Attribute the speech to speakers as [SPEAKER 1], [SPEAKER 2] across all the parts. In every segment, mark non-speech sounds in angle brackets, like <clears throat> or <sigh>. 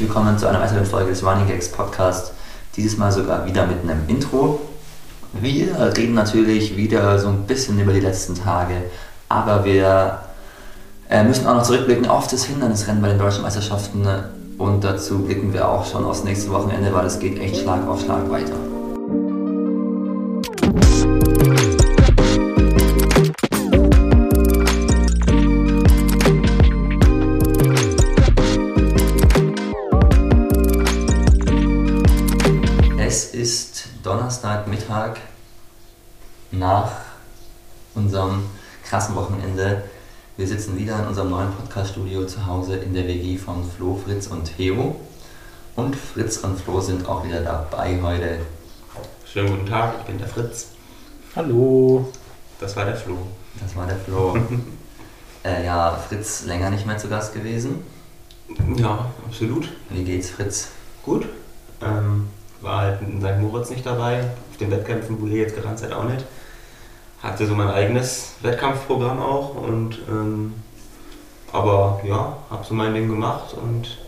[SPEAKER 1] willkommen zu einer weiteren Folge des Running Gags Podcast. Dieses Mal sogar wieder mit einem Intro. Wir reden natürlich wieder so ein bisschen über die letzten Tage, aber wir äh, müssen auch noch zurückblicken auf das Hindernisrennen bei den deutschen Meisterschaften und dazu blicken wir auch schon aufs nächste Wochenende, weil es geht echt Schlag auf Schlag weiter. Unserem krassen Wochenende. Wir sitzen wieder in unserem neuen Podcast-Studio zu Hause in der WG von Flo, Fritz und Theo. Und Fritz und Flo sind auch wieder dabei heute.
[SPEAKER 2] Schönen guten Tag, ich bin der Fritz.
[SPEAKER 3] Hallo.
[SPEAKER 2] Das war der Flo.
[SPEAKER 1] Das war der Flo. <laughs> äh, ja, Fritz länger nicht mehr zu Gast gewesen.
[SPEAKER 2] Ja, absolut.
[SPEAKER 1] Wie geht's, Fritz?
[SPEAKER 2] Gut. Ähm, war halt in St. Moritz nicht dabei, auf den Wettkämpfen, wo ihr jetzt gerannt seid, auch nicht. Hatte so mein eigenes Wettkampfprogramm auch und ähm, aber ja, habe so mein Ding gemacht und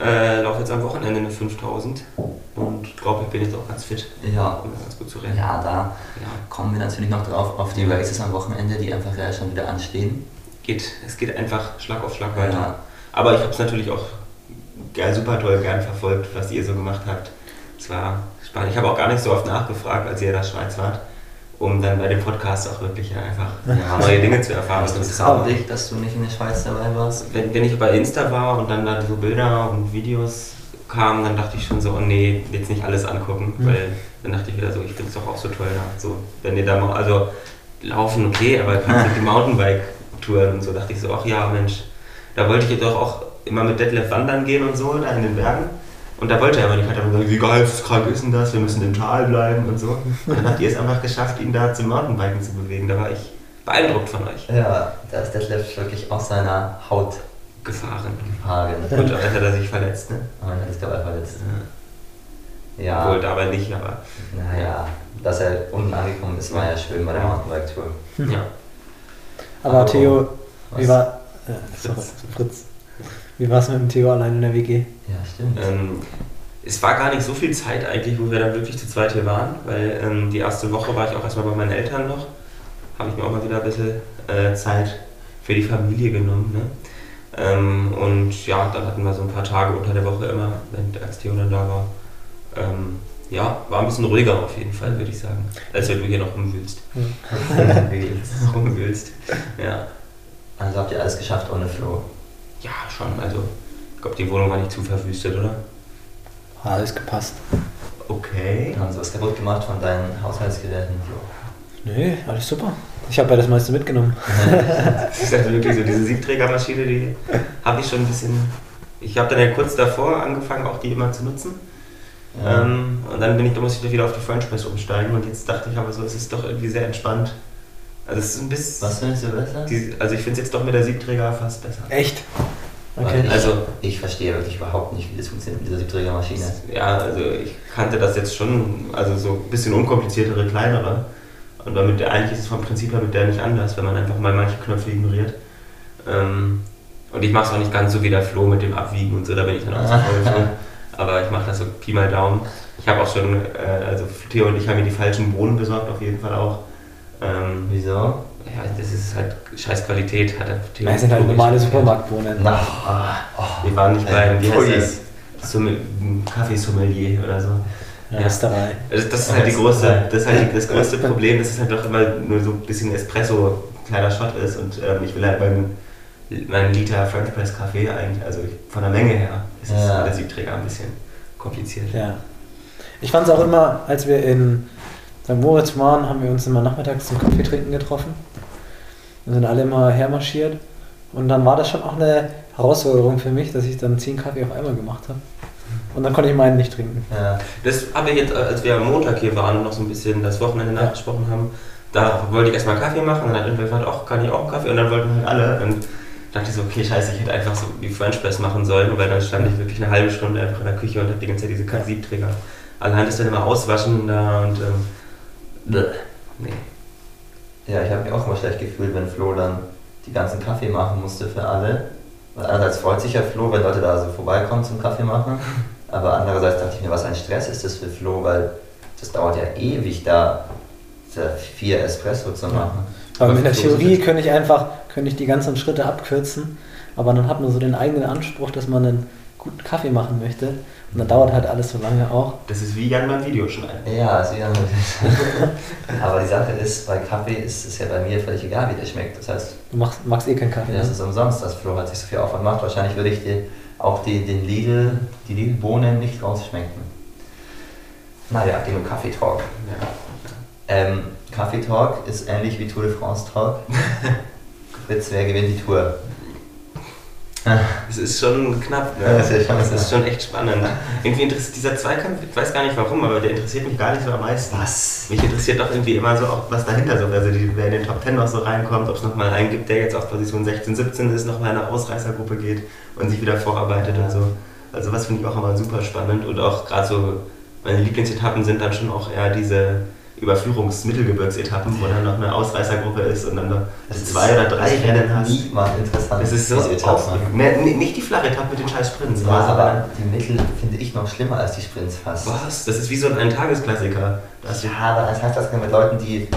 [SPEAKER 2] äh, laufe jetzt am Wochenende eine 5000 und glaube, ich bin jetzt auch ganz fit.
[SPEAKER 1] Ja. Um ganz gut zu rennen. Ja, da ja. kommen wir natürlich noch drauf auf die Races am Wochenende, die einfach ja schon wieder anstehen.
[SPEAKER 2] Geht, es geht einfach Schlag auf Schlag weiter. Ja. Aber ich habe es natürlich auch geil, super toll gern verfolgt, was ihr so gemacht habt. Es war spannend. Ich habe auch gar nicht so oft nachgefragt, als ihr in der Schweiz wart, um dann bei dem Podcast auch wirklich einfach <laughs> ja, neue Dinge zu erfahren.
[SPEAKER 1] Ist das traurig, dass du nicht in der Schweiz dabei warst?
[SPEAKER 2] Wenn, wenn ich bei Insta war und dann da so Bilder und Videos kamen, dann dachte ich schon so, oh nee, jetzt nicht alles angucken, mhm. weil dann dachte ich wieder so, ich finde es doch auch so toll da. So, wenn ihr da mal, also laufen okay, aber <laughs> kannst mit dem Mountainbike-Touren und so, dachte ich so, ach ja, Mensch, da wollte ich jetzt doch auch immer mit Detlef wandern gehen und so, da in den Bergen. Und da wollte er aber nicht, hat er gesagt, wie geil, krank ist denn das, wir müssen im Tal bleiben und so. Und dann habt ihr es einfach geschafft, ihn da zum Mountainbiken zu bewegen. Da war ich beeindruckt von euch.
[SPEAKER 1] Ja, da ist Detlef wirklich aus seiner Haut
[SPEAKER 2] gefahren.
[SPEAKER 1] gefahren.
[SPEAKER 2] Und dann hat er sich verletzt, ne?
[SPEAKER 1] Aber dann ist er verletzt.
[SPEAKER 2] Ja. ja. Obwohl dabei nicht, aber.
[SPEAKER 1] Naja, dass er unten angekommen ist, war ja schön bei der Mountainbike-Tour.
[SPEAKER 3] Ja. Aber, aber Theo, wie war. Äh, Fritz. Fritz. Wie war es mit dem Theo allein in der WG?
[SPEAKER 1] Ja, stimmt.
[SPEAKER 2] Ähm, es war gar nicht so viel Zeit eigentlich, wo wir dann wirklich zu zweit hier waren, weil ähm, die erste Woche war ich auch erstmal bei meinen Eltern noch. Habe ich mir auch mal wieder ein bisschen äh, Zeit für die Familie genommen. Ne? Ähm, und ja, dann hatten wir so ein paar Tage unter der Woche immer, wenn als Theo dann da war. Ähm, ja, war ein bisschen ruhiger auf jeden Fall, würde ich sagen. Als wenn du hier noch rumwühlst. <laughs> rumwühlst. Ja.
[SPEAKER 1] Also habt ihr alles geschafft ohne Flo?
[SPEAKER 2] Ja, schon. Also, ich glaube, die Wohnung war nicht zu verwüstet, oder?
[SPEAKER 3] Hat alles gepasst.
[SPEAKER 2] Okay.
[SPEAKER 1] Haben sie was kaputt gemacht von deinen Haushaltsgeräten, Flo?
[SPEAKER 3] Nee, alles super. Ich habe ja das meiste mitgenommen. <laughs>
[SPEAKER 2] das ist halt wirklich so, diese Siebträgermaschine, die habe ich schon ein bisschen. Ich habe dann ja kurz davor angefangen, auch die immer zu nutzen. Ja. Ähm, und dann bin ich, da muss ich wieder auf die French Press umsteigen und jetzt dachte ich aber so, es ist doch irgendwie sehr entspannt. Also es ist ein bisschen.
[SPEAKER 1] Was findest du besser?
[SPEAKER 2] Die, also ich finde es jetzt doch mit der Siebträger fast besser.
[SPEAKER 3] Echt?
[SPEAKER 1] Okay. Ich, also ich verstehe wirklich überhaupt nicht, wie das funktioniert mit dieser Siebträgermaschine.
[SPEAKER 2] Ja, also ich kannte das jetzt schon, also so ein bisschen unkompliziertere, kleinere. Und damit der, eigentlich ist es vom Prinzip her mit der nicht anders, wenn man einfach mal manche Knöpfe ignoriert. Ähm, und ich mache es auch nicht ganz so wie der Flo mit dem Abwiegen und so, da bin ich dann auch zu voll <laughs> Aber ich mache das so Pi mal Daumen. Ich habe auch schon, äh, also Theo und ich haben mir die falschen Bohnen besorgt, auf jeden Fall auch.
[SPEAKER 1] Ähm, Wieso?
[SPEAKER 2] Ja, das ist halt scheiß Qualität. Hat er
[SPEAKER 3] das sind halt normale Supermarktbohnen.
[SPEAKER 2] Na, oh, oh, wir waren nicht beim, wie heißt das? Kaffeesommelier oder so.
[SPEAKER 3] Ja.
[SPEAKER 2] Also das ist halt, die große, das, ist halt das größte Problem, dass es halt doch immer nur so ein bisschen Espresso kleiner Shot ist und ähm, ich will halt beim meinen Liter French Press Kaffee eigentlich, also von der Menge her, ist ja. der Siebträger ein bisschen kompliziert.
[SPEAKER 3] Ja. Ich fand es auch immer, als wir in St. Moritz waren, haben wir uns immer nachmittags zum Kaffee trinken getroffen. Wir sind alle immer hermarschiert. Und dann war das schon auch eine Herausforderung für mich, dass ich dann zehn Kaffee auf einmal gemacht habe. Und dann konnte ich meinen nicht trinken.
[SPEAKER 2] Ja. Das habe ich jetzt, als wir am Montag hier waren und noch so ein bisschen das Wochenende nachgesprochen haben, da wollte ich erstmal Kaffee machen und dann hat irgendwer gefragt, auch kann ich auch Kaffee? Und dann wollten halt alle. Und dachte ich so, okay, scheiße, ich hätte einfach so wie French Press machen sollen, weil dann stand ich wirklich eine halbe Stunde einfach in der Küche und habe die ganze Zeit diese Siebträger. Allein das dann immer auswaschen da und ähm,
[SPEAKER 1] Nee. Ja, ich habe mich auch immer schlecht gefühlt, wenn Flo dann die ganzen Kaffee machen musste für alle. Weil Einerseits freut sich ja Flo, wenn Leute da so vorbeikommen zum Kaffee machen. <laughs> Aber andererseits dachte ich mir, was ein Stress ist das für Flo, weil das dauert ja ewig, da vier Espresso zu machen.
[SPEAKER 3] Aber
[SPEAKER 2] Aber
[SPEAKER 3] in der Theorie könnte ich einfach könnte ich die ganzen Schritte abkürzen, aber dann hat man so den eigenen Anspruch, dass man einen guten Kaffee machen möchte. Und dann dauert halt alles so lange auch.
[SPEAKER 2] Das ist wie Jan beim Videoschneiden.
[SPEAKER 1] Ja, ist wieder <laughs> Aber die Sache ist, bei Kaffee ist es ja bei mir völlig egal, wie der schmeckt. Das heißt,
[SPEAKER 3] Du machst, magst eh keinen Kaffee.
[SPEAKER 1] das
[SPEAKER 3] Ne?
[SPEAKER 1] ist umsonst, dass Flo halt sich so viel Aufwand macht. Wahrscheinlich würde ich die, auch die, den Lidl, die Lidl-Bohnen nicht rausschmecken. Naja, genug Kaffee-Talk.
[SPEAKER 2] Ja.
[SPEAKER 1] Ähm, Kaffee-Talk ist ähnlich wie Tour de France-Talk. <laughs> Fritz, wer gewinnt die Tour? <laughs>
[SPEAKER 2] Es ist schon knapp,
[SPEAKER 1] Ja,
[SPEAKER 2] ne?
[SPEAKER 1] das ist ja schon
[SPEAKER 2] das ist schon echt spannend. Irgendwie interessiert dieser Zweikampf, ich weiß gar nicht warum, aber der interessiert mich gar nicht so am meisten.
[SPEAKER 1] Was?
[SPEAKER 2] Mich interessiert doch irgendwie immer so auch, was dahinter so, also die, wer in den Top 10 noch so reinkommt, ob es nochmal einen gibt, der jetzt auf Position 16, 17 ist, nochmal in eine Ausreißergruppe geht und sich wieder vorarbeitet und so. Also was finde ich auch immer super spannend und auch gerade so, meine Lieblingsetappen sind dann schon auch eher diese Überführungsmittelgebirgsetappen, wo dann noch eine Ausreißergruppe ist und dann noch zwei oder drei Rennen hast.
[SPEAKER 1] Niemand interessant.
[SPEAKER 2] Das ist so
[SPEAKER 1] Etappen.
[SPEAKER 2] nee, nicht die flache Etappe mit den scheiß Sprints.
[SPEAKER 1] Ja,
[SPEAKER 2] aber
[SPEAKER 1] aber die Mittel finde ich noch schlimmer als die Sprints fast.
[SPEAKER 2] was? Das ist wie so ein Tagesklassiker.
[SPEAKER 1] Ja, aber das heißt das mit Leuten, die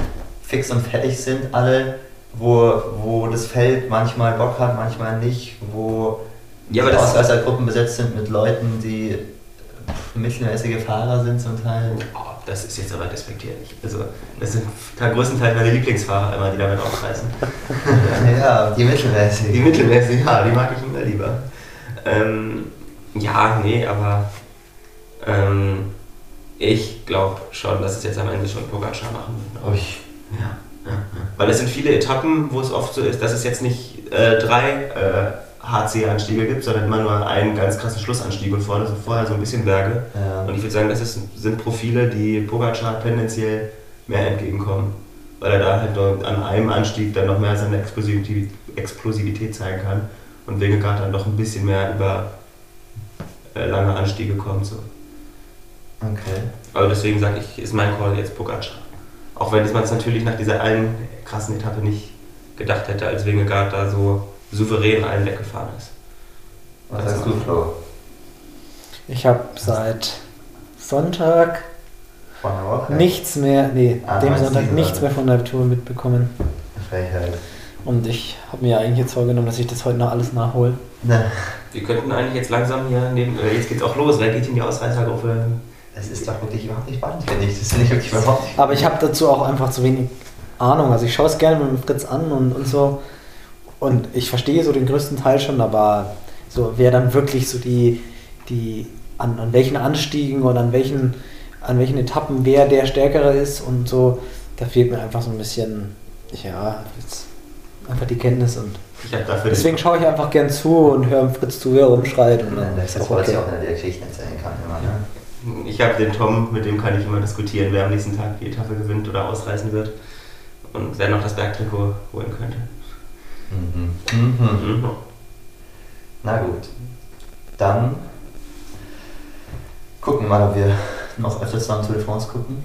[SPEAKER 1] fix und fertig sind, alle, wo, wo das Feld manchmal Bock hat, manchmal nicht, wo
[SPEAKER 2] Ja, aber
[SPEAKER 1] Ausreißergruppen besetzt sind mit Leuten, die mittelmäßige Fahrer sind zum Teil.
[SPEAKER 2] Oh, das ist jetzt aber despektierlich. Also, das sind größtenteils meine Lieblingsfahrer immer, die damit aufreißen. <laughs>
[SPEAKER 1] ja, die mittelmäßig.
[SPEAKER 2] Die mittelmäßig, ja, die mag ich immer lieber. Ähm, ja, nee, aber ähm, ich glaube schon, dass es jetzt am Ende schon Pogacar machen wird.
[SPEAKER 1] Ui.
[SPEAKER 2] Ja, ja, ja. Weil es sind viele Etappen, wo es oft so ist, dass es jetzt nicht äh, drei äh, HC-Anstiege gibt, sondern immer nur einen ganz krassen Schlussanstieg und vorne sind vorher so ein bisschen Berge.
[SPEAKER 1] Ja.
[SPEAKER 2] Und ich würde sagen, das ist, sind Profile, die Pogacar tendenziell mehr entgegenkommen. Weil er da halt an einem Anstieg dann noch mehr seine Explosivität, Explosivität zeigen kann und Wingegaard dann doch ein bisschen mehr über äh, lange Anstiege kommt. So.
[SPEAKER 1] Okay.
[SPEAKER 2] Aber deswegen sage ich, ist mein Call jetzt Pogacar. Auch wenn man es natürlich nach dieser einen krassen Etappe nicht gedacht hätte, als Wingegaard da so souverän allen weggefahren ist.
[SPEAKER 1] Was sagst du, Flo?
[SPEAKER 3] Ich habe seit Sonntag
[SPEAKER 1] Von der Woche?
[SPEAKER 3] nichts mehr, nee,
[SPEAKER 1] Ah,
[SPEAKER 3] dem Sonntag nichts mehr von der Tour mitbekommen.
[SPEAKER 1] Frechheit.
[SPEAKER 3] Und ich habe mir eigentlich jetzt vorgenommen, dass ich das heute noch alles nachhole.
[SPEAKER 1] Na,
[SPEAKER 2] Wir könnten eigentlich jetzt langsam hier neben, äh, jetzt geht's auch los, wer geht in die Ausreißergruppe?
[SPEAKER 1] das ist doch wirklich überhaupt nicht spannend, finde ich. Das finde ich wirklich überhaupt nicht
[SPEAKER 3] Aber ich habe dazu auch einfach zu wenig Ahnung. Also ich schaue es gerne mit dem Fritz an und, und so. Und ich verstehe so den größten Teil schon, aber so wer dann wirklich so die, die an, an welchen Anstiegen oder an welchen, an welchen Etappen wer der Stärkere ist und so, da fehlt mir einfach so ein bisschen, ja, jetzt einfach die Kenntnis und
[SPEAKER 2] Ich habe dafür
[SPEAKER 3] deswegen schaue ich einfach gern zu und höre Fritz zu, wie er rumschreit und dann
[SPEAKER 1] Das
[SPEAKER 3] ist
[SPEAKER 1] ist
[SPEAKER 3] auch
[SPEAKER 1] was
[SPEAKER 3] okay.
[SPEAKER 1] ich auch in der Geschichte erzählen kann immer, ne?
[SPEAKER 2] Ich habe den Tom, mit dem kann ich immer diskutieren, wer am nächsten Tag die Etappe gewinnt oder ausreißen wird. Und wer noch das Bergtrikot holen könnte.
[SPEAKER 1] Mhm. Mhm. Na gut. Dann gucken wir mal, ob wir noch öfters zusammen Tour de France gucken.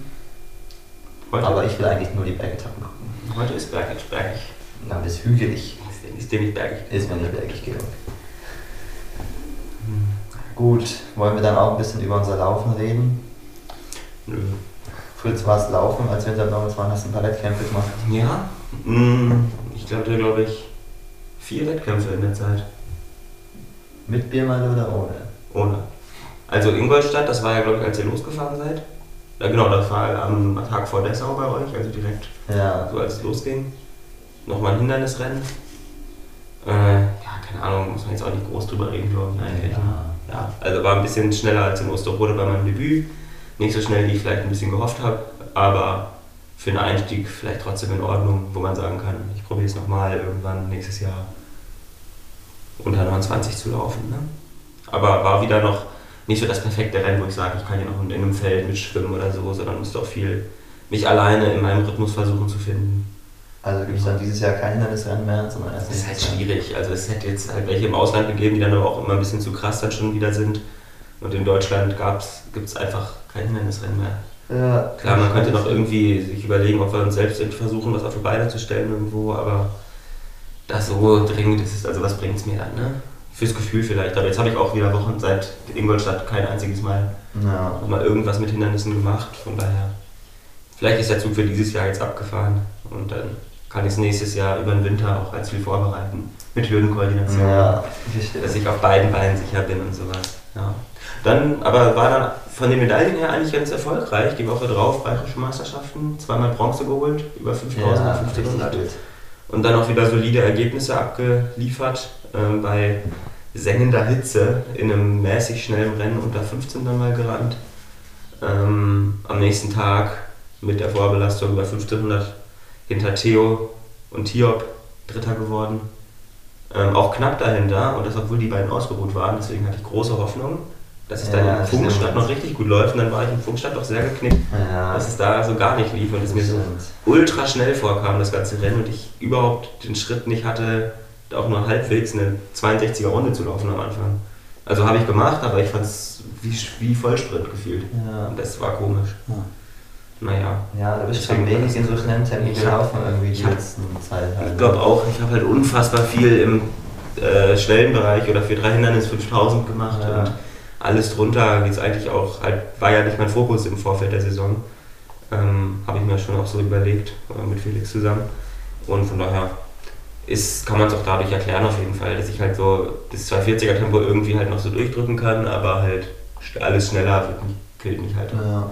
[SPEAKER 2] Heute,
[SPEAKER 1] Aber ich will eigentlich nur die Bergetappen gucken.
[SPEAKER 2] heute ist bergig, bergig.
[SPEAKER 1] Na, das ist hügelig.
[SPEAKER 2] Ist, dir nicht bergig?
[SPEAKER 1] Ist mir nicht bergig genug. Gut, wollen wir dann auch ein bisschen über unser Laufen reden?
[SPEAKER 2] Nö.
[SPEAKER 1] Fritz, warst Laufen, als wir in St. waren, hast du ein paar Wettkämpfe gemacht.
[SPEAKER 2] Ja? Mm, Ich glaube, glaube ich, vier Wettkämpfe in der Zeit.
[SPEAKER 1] Mit Biermeile oder ohne?
[SPEAKER 2] Ohne. Also Ingolstadt, das war ja, glaube ich, als ihr losgefahren seid. Ja, genau, das war am Tag vor Dessau bei euch, also direkt
[SPEAKER 1] Ja.
[SPEAKER 2] so als es losging. Nochmal ein Hindernisrennen. Äh, ja, keine Ahnung, muss man jetzt auch nicht groß drüber reden, glaube ich, eigentlich.
[SPEAKER 1] Ja.
[SPEAKER 2] Ja, also war ein bisschen schneller als in Osterrode bei meinem Debüt. Nicht so schnell, wie ich vielleicht ein bisschen gehofft habe, aber für einen Einstieg vielleicht trotzdem in Ordnung, wo man sagen kann, ich probiere es nochmal irgendwann nächstes Jahr unter 29 zu laufen. Ne? Aber war wieder noch nicht so das perfekte Rennen, wo ich sage, ich kann hier noch in einem Feld mitschwimmen oder so, sondern musste auch viel mich alleine in meinem Rhythmus versuchen zu finden.
[SPEAKER 1] Also gibt es dann dieses Jahr kein Hindernisrennen mehr, sondern erst
[SPEAKER 2] Das ist halt schwierig. Also es hätte jetzt halt welche im Ausland gegeben, die dann aber auch immer ein bisschen zu krass dann schon wieder sind. Und in Deutschland gibt es einfach kein Hindernisrennen mehr.
[SPEAKER 1] Ja.
[SPEAKER 2] Klar, man könnte noch irgendwie sich überlegen, ob wir uns selbst irgendwie versuchen, was auf die Beine zu stellen irgendwo, aber das so dringend ist also was bringt es mir dann, ne? Fürs Gefühl vielleicht. Aber jetzt habe ich auch wieder Wochen seit Ingolstadt kein einziges Mal
[SPEAKER 1] Ja.
[SPEAKER 2] mal irgendwas mit Hindernissen gemacht. Von daher, vielleicht ist der Zug für dieses Jahr jetzt abgefahren und dann kann ich es nächstes Jahr über den Winter auch ganz viel vorbereiten. Mit Hürdenkoordination.
[SPEAKER 1] Ja.
[SPEAKER 2] Dass ich auf beiden Beinen sicher bin und sowas. Ja. Dann, aber war dann von den Medaillen her eigentlich ganz erfolgreich. Die Woche drauf Bayerische Meisterschaften, zweimal Bronze geholt, über 5000
[SPEAKER 1] ja,
[SPEAKER 2] und
[SPEAKER 1] richtig
[SPEAKER 2] 1500.
[SPEAKER 1] gut.
[SPEAKER 2] Und dann auch wieder solide Ergebnisse abgeliefert ähm, bei sengender Hitze in einem mäßig schnellen Rennen unter 15 dann mal gerannt. Ähm, am nächsten Tag mit der Vorbelastung über 1500 hinter Theo und Hiob Dritter geworden. Ähm, auch knapp dahinter und das obwohl die beiden ausgeruht waren, deswegen hatte ich große Hoffnung, dass es
[SPEAKER 1] Ja,
[SPEAKER 2] dann in Funkstadt noch richtig gut läuft und dann war ich in Funkstadt doch sehr geknickt,
[SPEAKER 1] Ja,
[SPEAKER 2] dass es da so gar nicht lief und es mir so ultra schnell vorkam, das ganze Rennen, und ich überhaupt den Schritt nicht hatte, auch nur halbwegs eine 62er Runde zu laufen am Anfang. Also habe ich gemacht, aber ich fand es wie, wie Vollsprint gefühlt.
[SPEAKER 1] Ja.
[SPEAKER 2] Und das war komisch.
[SPEAKER 3] Ja.
[SPEAKER 2] Naja.
[SPEAKER 1] Ja, da bist du
[SPEAKER 2] Deswegen-
[SPEAKER 1] schon wenig in so schnellen Tempo gelaufen irgendwie
[SPEAKER 2] ich
[SPEAKER 1] die letzten Zeit. halt.
[SPEAKER 2] Ich glaube auch, ich habe halt unfassbar viel im äh, Schwellenbereich oder für drei Hindernis 5000 gemacht
[SPEAKER 1] Ja.
[SPEAKER 2] und alles drunter jetzt eigentlich auch, halt, war ja nicht mein Fokus im Vorfeld der Saison. Ähm, habe ich mir schon auch so überlegt, äh, mit Felix zusammen. Und von daher ist, kann man es auch dadurch erklären auf jeden Fall, dass ich halt so das 240er Tempo irgendwie halt noch so durchdrücken kann, aber halt alles schneller wird mich, killt mich halt.
[SPEAKER 1] Ja.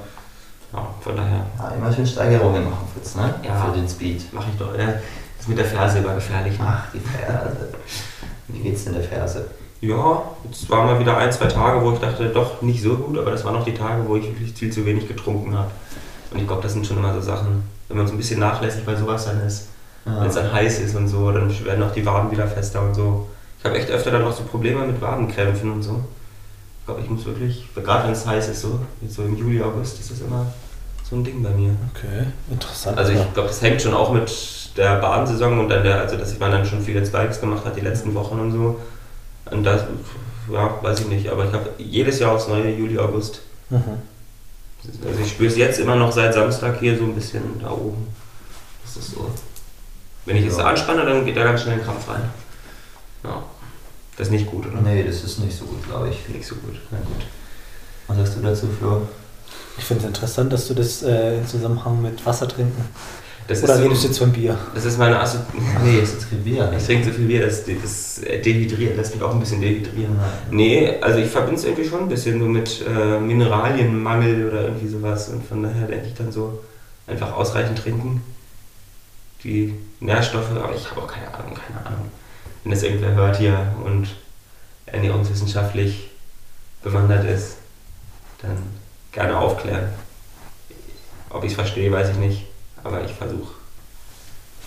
[SPEAKER 2] Ja, von daher
[SPEAKER 1] ja, immer schön Steigerungen machen, Fritz, ne?
[SPEAKER 2] Ja.
[SPEAKER 1] Für den Speed.
[SPEAKER 2] mache ich doch. Ja, ist mit der Ferse immer gefährlich. Ne?
[SPEAKER 1] Ach, die Ferse. Wie geht's denn der Ferse?
[SPEAKER 2] Ja, jetzt waren mal wieder ein, zwei Tage, wo ich dachte, doch nicht so gut, aber das waren auch die Tage, wo ich wirklich viel zu wenig getrunken habe. Und ich glaube, das sind schon immer so Sachen, wenn man so ein bisschen nachlässig bei sowas dann ist, wenn es
[SPEAKER 1] Ja.
[SPEAKER 2] dann heiß ist und so, dann werden auch die Waden wieder fester und so. Ich habe echt öfter dann auch so Probleme mit Wadenkrämpfen und so. Ich glaube, ich muss wirklich, gerade wenn es heiß ist, so, jetzt so im Juli, August, ist das immer so ein Ding bei mir.
[SPEAKER 3] Okay, interessant.
[SPEAKER 2] Also
[SPEAKER 3] ja.
[SPEAKER 2] ich glaube, das hängt schon auch mit der Bahnsaison und dann der, also dass man dann schon viele Spikes gemacht hat die letzten Wochen und so. Und das, ja, weiß ich nicht, aber ich habe jedes Jahr aufs neue Juli, August.
[SPEAKER 3] Mhm.
[SPEAKER 2] Also ich spüre es jetzt immer noch seit Samstag hier so ein bisschen da oben. Das ist so. Wenn ich es
[SPEAKER 1] Ja.
[SPEAKER 2] anspanne, dann geht da ganz schnell ein Krampf rein. Ja. Das ist nicht gut, oder?
[SPEAKER 1] Nee, das ist nicht so gut, glaube ich.
[SPEAKER 2] Nicht so gut. Na gut.
[SPEAKER 1] Was sagst du dazu, Flo?
[SPEAKER 3] Ich finde es interessant, dass du das äh, in Zusammenhang mit Wasser trinken.
[SPEAKER 2] Das
[SPEAKER 3] Oder
[SPEAKER 2] ist,
[SPEAKER 3] redest du jetzt von Bier?
[SPEAKER 2] das ist meine Assozi
[SPEAKER 1] Nee, es ist kein Bier.
[SPEAKER 2] Ich trinke so viel Bier, das, das dehydriert, lässt mich auch ein bisschen dehydrieren. Nee, also ich verbinde es irgendwie schon ein bisschen so mit äh, Mineralienmangel oder irgendwie sowas. Und von daher denke ich dann so, einfach ausreichend trinken. Die Nährstoffe, aber ich habe auch keine Ahnung, keine Ahnung. Wenn das irgendwer hört hier und ernährungswissenschaftlich bewandert ist, dann gerne aufklären. Ob ich es verstehe, weiß ich nicht, aber ich versuche.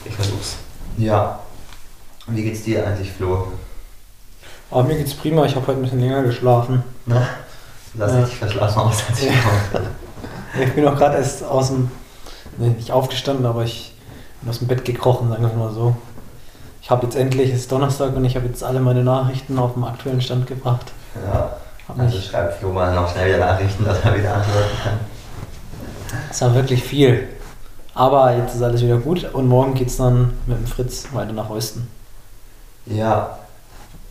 [SPEAKER 2] Ich versuch's.
[SPEAKER 1] Ja. Wie geht's dir eigentlich, Flo?
[SPEAKER 3] Aber mir geht's prima, ich habe heute ein bisschen länger geschlafen.
[SPEAKER 1] Na? Du sahst
[SPEAKER 3] Ja.
[SPEAKER 1] richtig verschlafen aus, als ich
[SPEAKER 3] Ja.
[SPEAKER 1] komme. <laughs>
[SPEAKER 3] Ich bin auch gerade erst aus dem, nee, nicht aufgestanden, aber ich bin aus dem Bett gekrochen, sagen wir es mal so. Ich habe jetzt endlich, es ist Donnerstag und ich habe jetzt alle meine Nachrichten auf den aktuellen Stand gebracht.
[SPEAKER 1] Ja.
[SPEAKER 3] Hab
[SPEAKER 1] Also schreibt Flo mal noch schnell wieder Nachrichten, dass er wieder antworten kann.
[SPEAKER 3] es war wirklich viel. Aber jetzt ist alles wieder gut und morgen geht's dann mit dem Fritz weiter nach Osten.
[SPEAKER 1] Ja.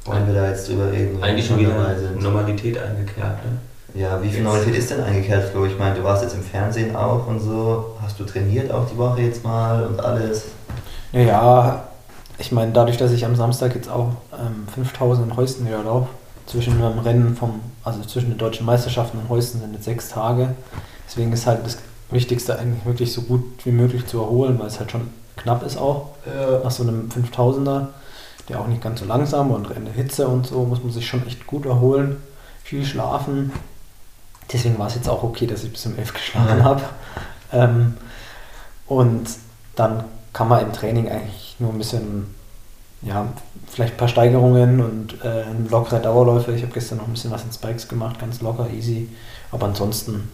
[SPEAKER 1] Wollen wir da jetzt drüber reden?
[SPEAKER 2] Eigentlich schon wieder
[SPEAKER 1] sind?
[SPEAKER 2] Normalität eingekehrt. Ne?
[SPEAKER 1] Ja, wie viel
[SPEAKER 2] Jetzt-
[SPEAKER 1] Normalität ist denn eingekehrt, Flo? Ich meine, du warst jetzt im Fernsehen auch und so. Hast du trainiert auch die Woche jetzt mal und alles?
[SPEAKER 3] Ja, ja, ich meine, dadurch, dass ich am Samstag jetzt auch ähm, 5000 in Heusten wieder laufe, zwischen dem Rennen vom, also zwischen den deutschen Meisterschaften und Heusten sind jetzt sechs Tage. Deswegen ist halt das Wichtigste eigentlich wirklich so gut wie möglich zu erholen, weil es halt schon knapp ist auch. Nach so einem 5000er, der auch nicht ganz so langsam und in der Hitze und so, muss man sich schon echt gut erholen, viel schlafen. Deswegen war es jetzt auch okay, dass ich bis um 11 geschlafen
[SPEAKER 1] Ja.
[SPEAKER 3] habe. Ähm, und dann kann man im Training eigentlich nur ein bisschen, ja, vielleicht ein paar Steigerungen und äh, lockere Dauerläufe. Ich habe gestern noch ein bisschen was in Spikes gemacht, ganz locker, easy. Aber ansonsten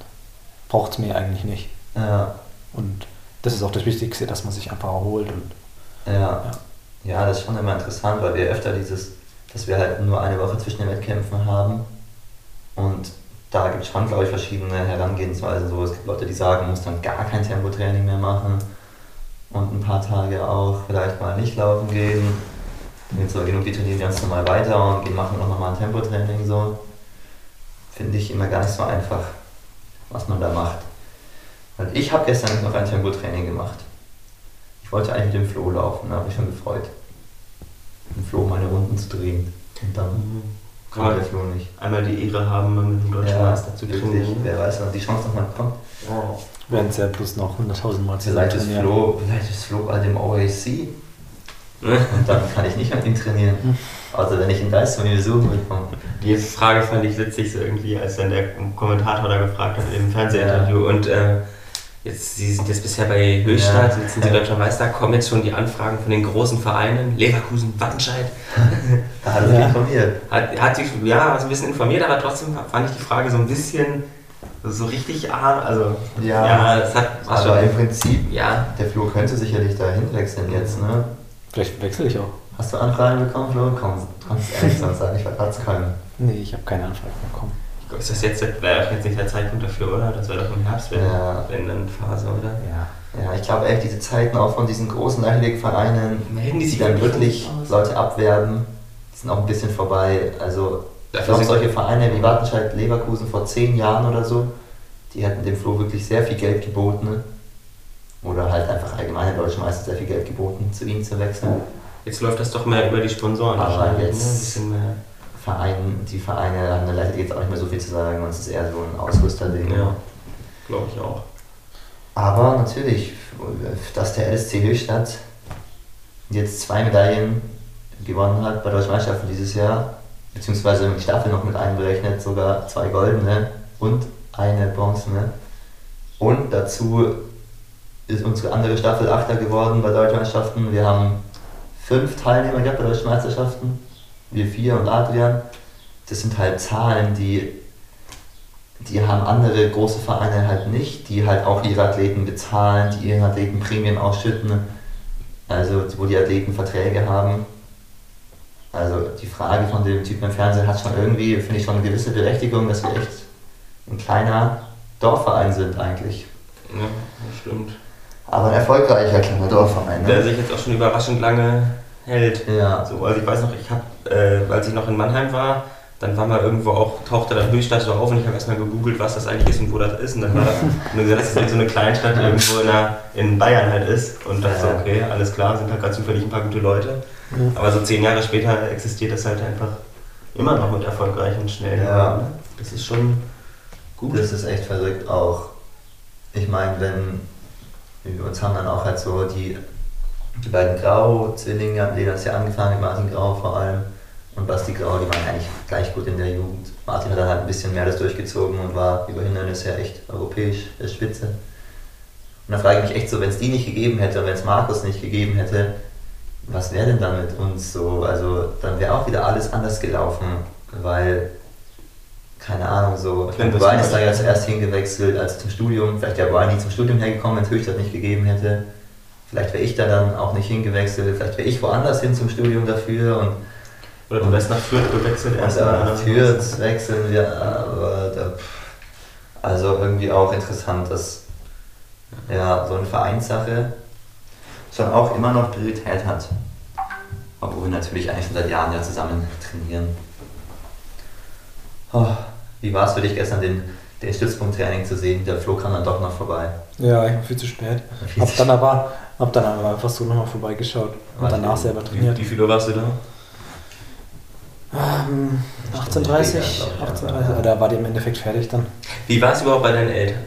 [SPEAKER 3] braucht es mir eigentlich nicht.
[SPEAKER 1] Ja.
[SPEAKER 3] Und das ist auch das Wichtigste, dass man sich einfach erholt. Und
[SPEAKER 1] Ja. Ja, das ist schon immer interessant, weil wir öfter dieses, dass wir halt nur eine Woche zwischen den Wettkämpfen haben. Und da gibt es schon, glaube ich, verschiedene Herangehensweisen. So, es gibt Leute, die sagen, man muss dann gar kein Tempotraining mehr machen und ein paar Tage auch vielleicht mal nicht laufen gehen. Jetzt aber genug, die trainieren ganz normal weiter und machen auch nochmal ein Tempotraining so. Finde ich immer gar nicht so einfach, was man da macht. Weil ich habe gestern noch ein Tempotraining gemacht. Ich wollte eigentlich mit dem Flo laufen, da habe ich schon gefreut. Mit dem Flo meine Runden zu drehen. Und dann
[SPEAKER 2] Mhm. Kann
[SPEAKER 1] kam der Flo nicht.
[SPEAKER 2] einmal die Ehre haben, mit dem deutschen
[SPEAKER 1] Ja,
[SPEAKER 2] Meister zu
[SPEAKER 1] wirklich. Wer weiß, wann die Chance nochmal kommt.
[SPEAKER 2] Oh.
[SPEAKER 3] Werden es ja plus noch 100.000 Mal zusammen
[SPEAKER 1] Vielleicht ist. Flo, vielleicht ist Flo bei dem OAC <laughs> und dann kann ich nicht mit ihm trainieren. <laughs> Also wenn ich ihn da zu mir besuchen bekomme.
[SPEAKER 2] Die Frage fand ich witzig, so irgendwie, als dann der Kommentator da gefragt hat im Fernsehinterview. Und äh, jetzt, Sie sind jetzt bisher bei Höchstadt,
[SPEAKER 1] Ja.
[SPEAKER 2] jetzt sind Sie deutscher Meister, kommen jetzt schon die Anfragen von den großen Vereinen, Leverkusen, Wattenscheid. <laughs>
[SPEAKER 1] Da hat er sich
[SPEAKER 3] Ja.
[SPEAKER 1] informiert.
[SPEAKER 2] Hat, hat sich ja so ein bisschen informiert, aber trotzdem fand ich die Frage so ein bisschen so richtig arm. Also,
[SPEAKER 1] Ja.
[SPEAKER 2] ja es hat war
[SPEAKER 1] Aber
[SPEAKER 2] schon.
[SPEAKER 1] im Prinzip,
[SPEAKER 2] Ja,
[SPEAKER 1] der Flo könnte sicherlich da hinwechseln jetzt, ne?
[SPEAKER 3] Vielleicht wechsle ich auch.
[SPEAKER 1] Hast du Anfragen bekommen, Flo? Komm, kannst ehrlich sagen, ich vertraue es keinem.
[SPEAKER 3] Nee, ich habe keine Anfrage bekommen.
[SPEAKER 2] ist das jetzt, wäre auch jetzt nicht der Zeitpunkt dafür, oder? Das wäre doch im Herbst, wenn,
[SPEAKER 1] Ja.
[SPEAKER 2] wenn dann Phase, oder?
[SPEAKER 3] Ja.
[SPEAKER 1] Ja, ich glaube echt, diese Zeiten auch von diesen großen Leichtathletikvereinen,
[SPEAKER 2] Melden die
[SPEAKER 1] die
[SPEAKER 2] sich
[SPEAKER 1] dann
[SPEAKER 2] wirklich?
[SPEAKER 1] Leute abwerben, die sind auch ein bisschen vorbei. Also, ich
[SPEAKER 2] Dafür
[SPEAKER 1] glaube,
[SPEAKER 2] sind-
[SPEAKER 1] solche Vereine wie Wattenscheid Leverkusen vor zehn Jahren oder so, die hätten dem Flo wirklich sehr viel Geld geboten. ne? Oder halt einfach allgemein der Deutsche Meister sehr viel Geld geboten, zu ihnen zu wechseln.
[SPEAKER 2] Jetzt läuft das doch mehr über die Sponsoren.
[SPEAKER 1] Aber
[SPEAKER 2] wahrscheinlich,
[SPEAKER 1] jetzt-
[SPEAKER 2] Ne?
[SPEAKER 1] Verein, die Vereine haben der Leichtathletik jetzt auch nicht mehr so viel zu sagen, es ist eher so ein Ausrüsterding.
[SPEAKER 2] Ja, glaube ich auch.
[SPEAKER 1] Aber natürlich, dass der LSC Höchstadt jetzt zwei Medaillen gewonnen hat bei Deutschen Meisterschaften dieses Jahr, beziehungsweise die Staffel noch mit einberechnet, sogar zwei goldene und eine bronzene. Und dazu ist unsere andere Staffel Achter geworden bei Deutschen Meisterschaften. Wir haben fünf Teilnehmer gehabt bei Deutschen Meisterschaften, wir vier und Adrian. Das sind halt Zahlen, die die haben andere große Vereine halt nicht, die halt auch ihre Athleten bezahlen, die ihren Athleten Prämien ausschütten, also wo die Athleten Verträge haben. Also die Frage von dem Typen im Fernsehen hat schon irgendwie, finde ich, schon eine gewisse Berechtigung, dass wir echt ein kleiner Dorfverein sind eigentlich.
[SPEAKER 2] Ja, das stimmt.
[SPEAKER 1] Aber ein erfolgreicher kleiner Dorfverein.
[SPEAKER 2] Der
[SPEAKER 1] Ne?
[SPEAKER 2] sich jetzt auch schon überraschend lange hält.
[SPEAKER 1] Ja,
[SPEAKER 2] So, also ich weiß noch, ich habe, äh, als ich noch in Mannheim war, dann war mal irgendwo auch, tauchte dann Höchstadt so auf und ich habe erstmal gegoogelt, was das eigentlich ist und wo das ist. Und dann war das, und dann gesagt, dass das so eine Kleinstadt irgendwo in, der, in Bayern halt ist. Und dachte so,
[SPEAKER 1] Ja.
[SPEAKER 2] okay, alles klar, sind halt gerade zufällig ein paar gute Leute.
[SPEAKER 3] Ja.
[SPEAKER 2] Aber so zehn Jahre später existiert das halt einfach immer noch mit erfolgreichen, schnellen
[SPEAKER 1] Ja.
[SPEAKER 2] Leuten, ne? Das ist schon gut.
[SPEAKER 1] das ist echt verrückt auch. Ich meine, wenn wir uns haben dann auch halt so die, die beiden Grau-Zwillinge, haben die das ja angefangen, mit Martin Grau vor allem und Basti Grau, die waren eigentlich gleich gut in der Jugend. Martin hat dann halt ein bisschen mehr das durchgezogen und war über Hindernisse ja echt europäisch der Spitze. Und da frage ich mich echt so, wenn es die nicht gegeben hätte und wenn es Markus nicht gegeben hätte, was wäre denn dann mit uns so? Also dann wäre auch wieder alles anders gelaufen, weil, keine Ahnung, so, ich meine,
[SPEAKER 2] das
[SPEAKER 1] Brian ist da ja zuerst hingewechselt als zum Studium, vielleicht wäre Brian nie zum Studium hergekommen, wenn es Höchstadt nicht gegeben hätte. Vielleicht wäre ich da dann auch nicht hingewechselt, vielleicht wäre ich woanders hin zum Studium dafür und
[SPEAKER 2] Oder du wärst nach Fürth gewechselt
[SPEAKER 1] da
[SPEAKER 2] oder?
[SPEAKER 1] Fürth wechseln wir, aber da, also irgendwie auch interessant, dass ja, so eine Vereinssache schon auch immer noch Priorität hat. Obwohl wir natürlich eigentlich schon seit Jahren ja zusammen trainieren. Oh, wie war es für dich gestern, den, den Stützpunkttraining zu sehen? Der Flo kam dann doch noch vorbei.
[SPEAKER 3] Ja, ich war viel zu spät.
[SPEAKER 1] Viel
[SPEAKER 3] Hab
[SPEAKER 1] zu
[SPEAKER 3] dann aber, hab dann aber einfach so nochmal vorbeigeschaut und
[SPEAKER 1] Warte,
[SPEAKER 3] danach selber
[SPEAKER 2] Wie,
[SPEAKER 3] trainiert.
[SPEAKER 2] wie viel Uhr warst du da?
[SPEAKER 3] Ähm,
[SPEAKER 1] Stunde
[SPEAKER 3] 18.30
[SPEAKER 1] später, glaub ich,
[SPEAKER 3] 18.30
[SPEAKER 1] ja.
[SPEAKER 3] Da war die im Endeffekt fertig dann.
[SPEAKER 2] Wie war es überhaupt bei deinen Eltern?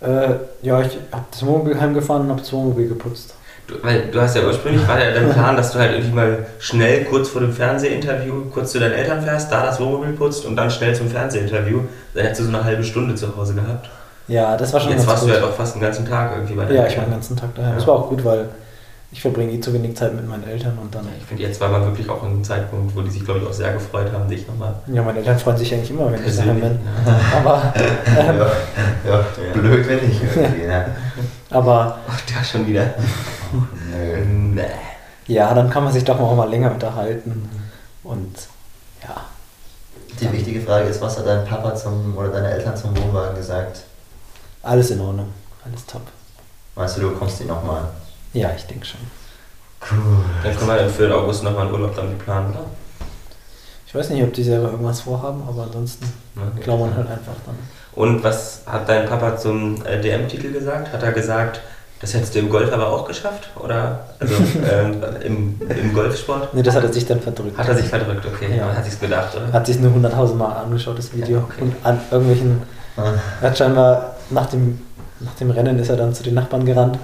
[SPEAKER 3] Äh, ja, ich hab das Wohnmobil heimgefahren und hab das Wohnmobil geputzt.
[SPEAKER 2] Du, weil du hast ja ursprünglich war ja dein <laughs> Plan, dass du halt irgendwie mal schnell kurz vor dem Fernsehinterview kurz zu deinen Eltern fährst, da das Wohnmobil putzt und dann schnell zum Fernsehinterview. Dann hättest du so eine halbe Stunde zu Hause gehabt.
[SPEAKER 3] Ja, das war schon
[SPEAKER 2] Jetzt
[SPEAKER 3] ganz
[SPEAKER 2] warst
[SPEAKER 3] gut.
[SPEAKER 2] du halt auch fast den ganzen Tag irgendwie bei deinen
[SPEAKER 3] ja, ich war den ganzen Tag daheim.
[SPEAKER 2] Ja.
[SPEAKER 3] Das war auch gut, weil ich verbringe eh zu wenig Zeit mit meinen Eltern und dann.
[SPEAKER 2] Ich finde, jetzt war man wirklich auch an einem Zeitpunkt, wo die sich, glaube ich, auch sehr gefreut haben, dich nochmal
[SPEAKER 3] Ja, meine Eltern freuen sich eigentlich immer, wenn ich daheim bin.
[SPEAKER 2] Ja. <laughs>
[SPEAKER 3] Aber, ähm,
[SPEAKER 1] Ja, ja, blöd, wenn nicht irgendwie. <laughs> Ne?
[SPEAKER 3] aber
[SPEAKER 2] Ach, da schon wieder. <laughs>
[SPEAKER 1] Nö.
[SPEAKER 2] Nee.
[SPEAKER 3] ja, dann kann man sich doch auch mal länger unterhalten. Und ja,
[SPEAKER 1] Die wichtige Frage ist, was hat dein Papa zum oder deine Eltern zum Wohnwagen gesagt?
[SPEAKER 3] Alles in Ordnung. Alles top.
[SPEAKER 1] Weißt du, du bekommst ihn nochmal.
[SPEAKER 3] Ja, ich denke schon.
[SPEAKER 1] Cool.
[SPEAKER 2] Dann können wir dann für den August nochmal einen Urlaub damit planen, oder?
[SPEAKER 3] Ich weiß nicht, ob die selber irgendwas vorhaben, aber ansonsten glaubt man halt einfach dann.
[SPEAKER 2] Und was hat dein Papa zum äh, DM-Titel gesagt? Hat er gesagt, das hättest du im Golf aber auch geschafft? Oder also, <laughs> ähm, im, im Golfsport?
[SPEAKER 3] Nee, das hat er sich dann verdrückt.
[SPEAKER 2] Hat er sich verdrückt, okay.
[SPEAKER 3] Ja.
[SPEAKER 2] Hat sich's gedacht, oder?
[SPEAKER 3] Hat sich nur 100.000 Mal angeschaut, das Video.
[SPEAKER 2] Ja, okay.
[SPEAKER 3] Und an irgendwelchen.
[SPEAKER 1] Ah.
[SPEAKER 3] Hat scheinbar nach dem, nach dem Rennen ist er dann zu den Nachbarn gerannt.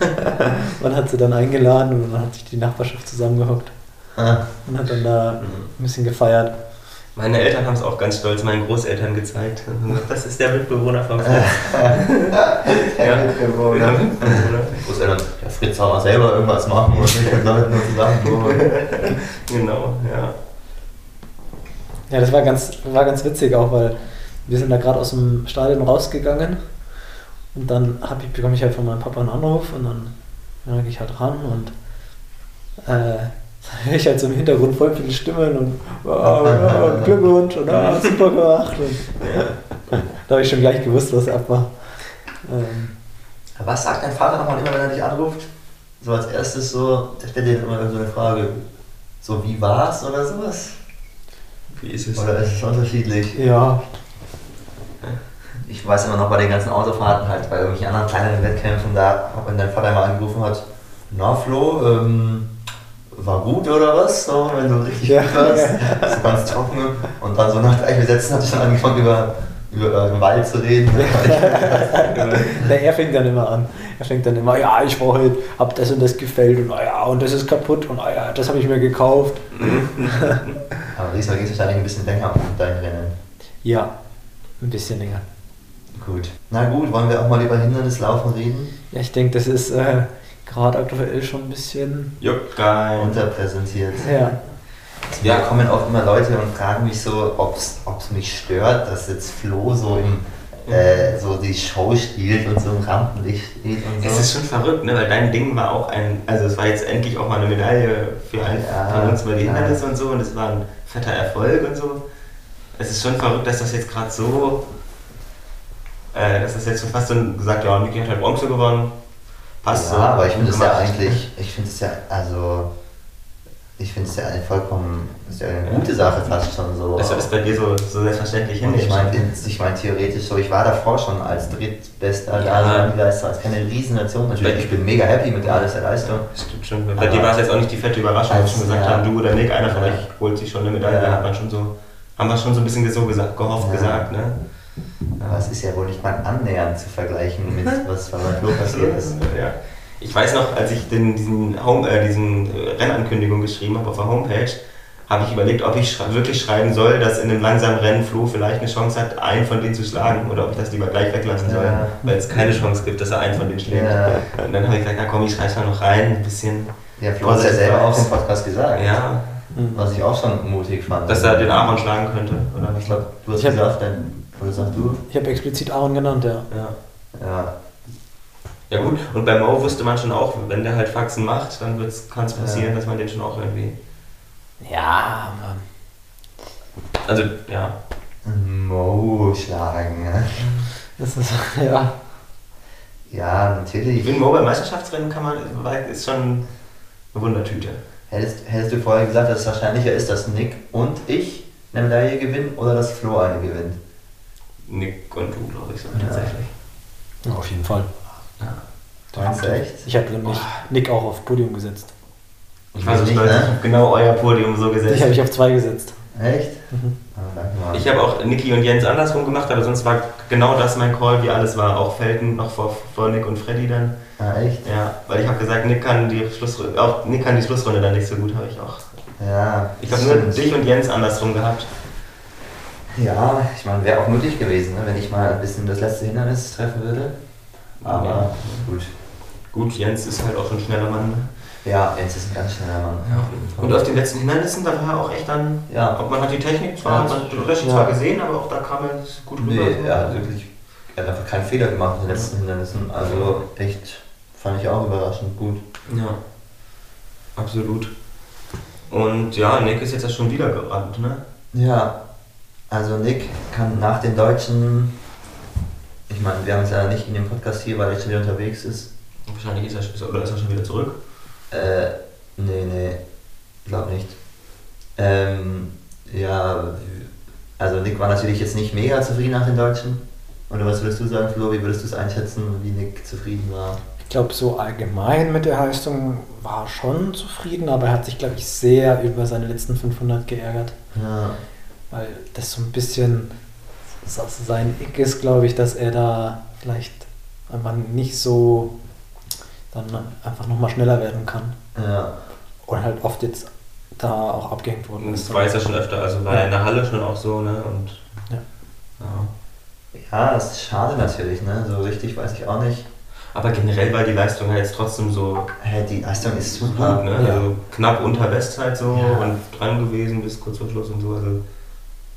[SPEAKER 3] <laughs> Man hat sie dann eingeladen und dann hat sich die Nachbarschaft zusammengehockt
[SPEAKER 1] Ah.
[SPEAKER 3] und hat dann da ein bisschen gefeiert.
[SPEAKER 2] Meine Eltern haben es auch ganz stolz meinen Großeltern gezeigt. Das ist der Mitbewohner vom Fritz. <laughs>
[SPEAKER 1] Ja, Mitbewohner.
[SPEAKER 2] Ja, Mitbewohner.
[SPEAKER 1] Großeltern, der Fritz soll mal selber irgendwas machen und nicht mit Leuten nur zusammen. <laughs>
[SPEAKER 2] Genau, ja.
[SPEAKER 3] Ja, das war ganz, war ganz witzig auch, weil wir sind da gerade aus dem Stadion rausgegangen und dann hab ich, bekomme ich halt von meinem Papa einen Anruf und dann ja, gehe ich halt ran und äh, <laughs> höre ich halt so im Hintergrund voll viele Stimmen und, oh, ja, <laughs> und Glückwunsch und ah, super gemacht. Und, <laughs> da habe ich schon gleich gewusst, was ab war. Ähm,
[SPEAKER 1] Was sagt dein Vater nochmal immer, wenn er dich anruft? So als erstes so, der stellt dir immer so eine Frage, so wie war's oder sowas?
[SPEAKER 2] Wie ist es?
[SPEAKER 1] Oder ist es unterschiedlich?
[SPEAKER 3] ja,
[SPEAKER 1] Ich weiß immer noch bei den ganzen Autofahrten halt, bei irgendwelchen anderen kleineren Wettkämpfen, da, wenn dein Vater mal angerufen hat, na Flo, ähm, war gut oder was? So, wenn du richtig
[SPEAKER 3] Ja.
[SPEAKER 1] gut warst, so ganz trocken. Und dann so nach drei Sätzen habe ich dann angefangen über, über äh, den Wald zu reden. <laughs>
[SPEAKER 3] Na, er fängt dann immer an. Er fängt dann immer, ja, ich war heute, hab das und das gefällt und ah ja, und das ist kaputt und ah ja, das habe ich mir gekauft. <laughs>
[SPEAKER 1] Aber diesmal geht es wahrscheinlich ein bisschen länger um dein Rennen.
[SPEAKER 3] Ja, ein bisschen länger.
[SPEAKER 1] Gut. Na gut, wollen wir auch mal über Hindernislaufen reden?
[SPEAKER 3] Ja, ich denke, das ist äh, gerade aktuell schon ein bisschen.
[SPEAKER 2] Juckt geil.
[SPEAKER 1] Unterpräsentiert.
[SPEAKER 3] Ja.
[SPEAKER 1] Ja, kommen oft immer Leute und fragen mich so, ob es mich stört, dass jetzt Flo so im äh, so die Show spielt und so im Rampenlicht steht und so.
[SPEAKER 2] Es ist schon verrückt, ne? weil dein Ding war auch ein, also es war jetzt endlich auch mal eine Medaille für einen
[SPEAKER 1] Ja,
[SPEAKER 2] von uns bei den
[SPEAKER 1] ja.
[SPEAKER 2] Hindernisse und so und es war ein fetter Erfolg und so. Es ist schon verrückt, dass das jetzt gerade so, äh, das jetzt schon fast so gesagt, ja, Niki hat halt Bronze gewonnen, passt
[SPEAKER 1] ja,
[SPEAKER 2] so.
[SPEAKER 1] aber ich finde es ja eigentlich, ich finde es ja, also, ich finde es ja eine vollkommen, ist ja eine gute Sache fast schon so.
[SPEAKER 2] Das ist bei dir so, so selbstverständlich
[SPEAKER 1] und ich meine, ich mein, theoretisch so, ich war davor schon als Drittbester
[SPEAKER 2] Ja.
[SPEAKER 1] das ist keine Riesennation. Natürlich, ich bin mega happy mit alles der Leistung.
[SPEAKER 2] Stimmt schon. Bei
[SPEAKER 1] Aber-
[SPEAKER 2] dir war es jetzt auch nicht die fette Überraschung, als
[SPEAKER 1] Als-
[SPEAKER 2] wir schon gesagt
[SPEAKER 1] ja.
[SPEAKER 2] haben, du oder Nick, einer von euch holt sich schon eine Medaille,
[SPEAKER 1] Ja.
[SPEAKER 2] hat man schon so, haben wir schon so ein bisschen so gesagt, gehofft
[SPEAKER 1] Ja.
[SPEAKER 2] gesagt, ne?
[SPEAKER 1] Aber es ist ja wohl nicht mal annähernd zu vergleichen mit was bei Flo passiert ist.
[SPEAKER 2] Ja. Ich weiß noch, als ich den, diesen, Home, äh, diesen äh, Rennankündigung geschrieben habe auf der Homepage, habe ich überlegt, ob ich schrei wirklich schreiben soll, dass in einem langsamen Rennen Flo vielleicht eine Chance hat, einen von denen zu schlagen oder ob ich das lieber gleich weglassen soll,
[SPEAKER 1] Ja.
[SPEAKER 2] weil es keine Chance gibt, dass er einen von denen schlägt.
[SPEAKER 1] Ja.
[SPEAKER 2] Und dann habe ich gesagt, na komm, ich schreibe mal noch rein, ein bisschen,
[SPEAKER 1] Ja, Flo hat es ja selber auch im Podcast gesagt.
[SPEAKER 2] ja.
[SPEAKER 1] Was ich auch schon mutig fand.
[SPEAKER 2] dass er den Aaron schlagen könnte, oder
[SPEAKER 1] Ich glaube, du hast
[SPEAKER 3] Ich
[SPEAKER 1] gesagt, dann, oder sagst du?
[SPEAKER 3] Ich habe explizit Aaron genannt, ja.
[SPEAKER 2] Ja.
[SPEAKER 1] Ja.
[SPEAKER 2] Ja gut, und bei Mo wusste man schon auch, wenn der halt Faxen macht, dann kann es passieren,
[SPEAKER 1] Ja.
[SPEAKER 2] dass man den schon auch irgendwie.
[SPEAKER 3] Ja, aber
[SPEAKER 2] Also, ja.
[SPEAKER 1] Mo schlagen. ne?
[SPEAKER 3] das ist, <laughs> ja.
[SPEAKER 1] Ja,
[SPEAKER 2] Ich
[SPEAKER 1] natürlich.
[SPEAKER 2] finde, Mo beim Meisterschaftsrennen kann man, ist schon eine Wundertüte.
[SPEAKER 1] Hättest, hättest du vorher gesagt, dass es wahrscheinlicher ist, dass Nick und ich eine Medaille gewinnen oder dass Flo eine gewinnt?
[SPEAKER 2] Nick und du, glaube ich, so
[SPEAKER 1] Ja.
[SPEAKER 2] tatsächlich.
[SPEAKER 3] ja. Auf jeden Fall.
[SPEAKER 2] Ja.
[SPEAKER 1] Meinst du echt?
[SPEAKER 3] Ich habe nämlich Nick auch auf Podium gesetzt.
[SPEAKER 2] Ich so
[SPEAKER 1] Nicht, ne?
[SPEAKER 2] ich habe genau euer Podium so gesetzt.
[SPEAKER 3] Dich habe ich auf zwei gesetzt.
[SPEAKER 1] Echt?
[SPEAKER 3] Mhm.
[SPEAKER 1] Ah, danke mal.
[SPEAKER 2] Ich habe auch Niki und Jens andersrum gemacht, aber sonst war genau das mein Call, wie alles war. Auch Felten noch vor, vor Nick und Freddy dann.
[SPEAKER 1] ah, echt?
[SPEAKER 2] Ja, weil ich habe gesagt, Nick kann die Schlussrunde, auch Nick kann die Schlussrunde dann nicht so gut, habe ich auch.
[SPEAKER 1] Ja.
[SPEAKER 2] Ich habe nur dich und Jens andersrum gehabt.
[SPEAKER 1] Ja, ich meine, wäre auch möglich gewesen, ne, wenn ich mal ein bisschen das letzte Hindernis treffen würde. Aber
[SPEAKER 2] Ja.
[SPEAKER 1] gut.
[SPEAKER 2] Gut, Jens ist halt auch schon ein schneller Mann. ne?
[SPEAKER 1] Ja, jetzt ist ein ganz schneller Mann.
[SPEAKER 2] Und auf den letzten Hindernissen, da war er auch echt dann.
[SPEAKER 1] Ja.
[SPEAKER 2] Ob man hat die Technik zwar,
[SPEAKER 1] Ja,
[SPEAKER 2] hat man den Unterschied
[SPEAKER 1] ja.
[SPEAKER 2] zwar gesehen, aber auch da kam er gut rüber.
[SPEAKER 1] Nee, er hat wirklich er hat einfach keinen Fehler gemacht in den letzten Hindernissen. Also echt, fand ich auch überraschend gut.
[SPEAKER 2] Ja, absolut. Und ja, Nick ist jetzt ja schon wieder gerannt, ne?
[SPEAKER 1] Ja, also Nick kann nach den Deutschen, ich meine, wir haben es ja nicht in dem Podcast hier, weil er schon wieder unterwegs ist.
[SPEAKER 2] Wahrscheinlich ist er, ist- oder ist er schon wieder zurück.
[SPEAKER 1] Äh, Nee, nee, glaub nicht. Ähm, ja, also Nick war natürlich jetzt nicht mega zufrieden nach den Deutschen. Oder was würdest du sagen, Flo? Wie würdest du es einschätzen, wie Nick zufrieden war?
[SPEAKER 3] Ich glaube, so allgemein mit der Leistung war er schon zufrieden, aber er hat sich, glaube ich, sehr über seine letzten 500 geärgert.
[SPEAKER 1] Ja,
[SPEAKER 3] Weil das so ein bisschen sein Ick ist, glaube ich, dass er da vielleicht einfach nicht so dann einfach nochmal schneller werden kann.
[SPEAKER 1] ja.
[SPEAKER 3] Oder halt oft jetzt da auch abgehängt worden
[SPEAKER 2] Und
[SPEAKER 3] ist.
[SPEAKER 2] das war jetzt ja schon öfter, also war ja in der Halle schon auch so, ne? Und
[SPEAKER 3] Ja.
[SPEAKER 2] ja.
[SPEAKER 1] Ja, das ist schade natürlich, ne? So richtig weiß ich auch nicht.
[SPEAKER 2] Aber generell war die Leistung ja jetzt trotzdem so
[SPEAKER 1] Hä, die Leistung ist
[SPEAKER 2] gut,
[SPEAKER 1] super.
[SPEAKER 2] ne?
[SPEAKER 3] Ja.
[SPEAKER 2] Also knapp unter Bestzeit so
[SPEAKER 1] Ja.
[SPEAKER 2] und dran gewesen bis kurz vor Schluss und so. Also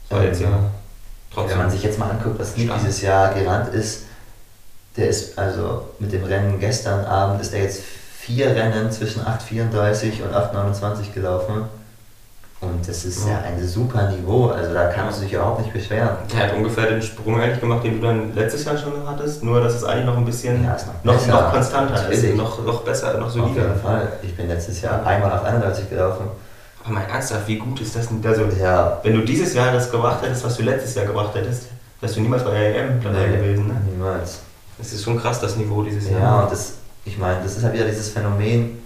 [SPEAKER 2] war
[SPEAKER 1] Ähm,
[SPEAKER 2] jetzt ja
[SPEAKER 1] Wenn
[SPEAKER 2] trotzdem.
[SPEAKER 1] man sich jetzt mal anguckt, was Nick dieses Jahr gerannt ist, der ist also mit dem Rennen gestern Abend ist er jetzt vier Rennen zwischen 8,34 und 8,29 gelaufen. Und das ist ja.
[SPEAKER 2] Ja.
[SPEAKER 1] ein super Niveau, also da kannst du dich überhaupt nicht beschweren.
[SPEAKER 2] Der hat ungefähr den Sprung eigentlich gemacht, den du dann letztes Jahr schon hattest, nur dass es eigentlich noch ein bisschen
[SPEAKER 1] Ja, ist noch
[SPEAKER 2] noch, noch konstanter
[SPEAKER 1] Natürlich.
[SPEAKER 2] ist, noch, noch besser, noch
[SPEAKER 1] Auf
[SPEAKER 2] solider.
[SPEAKER 1] jeden Fall. Ich bin letztes Jahr einmal auf 31 gelaufen.
[SPEAKER 2] Aber mal ernsthaft, wie gut ist das denn? Also,
[SPEAKER 1] Ja,
[SPEAKER 2] wenn du dieses Jahr das gebracht hättest, was du letztes Jahr gebracht hättest, wärst du niemals bei der EM dabei
[SPEAKER 1] Nee.
[SPEAKER 2] gewesen. Ne?
[SPEAKER 1] niemals.
[SPEAKER 2] Das ist schon krass, das Niveau dieses Jahr.
[SPEAKER 1] Ja, und das, ich meine, das ist halt wieder dieses Phänomen.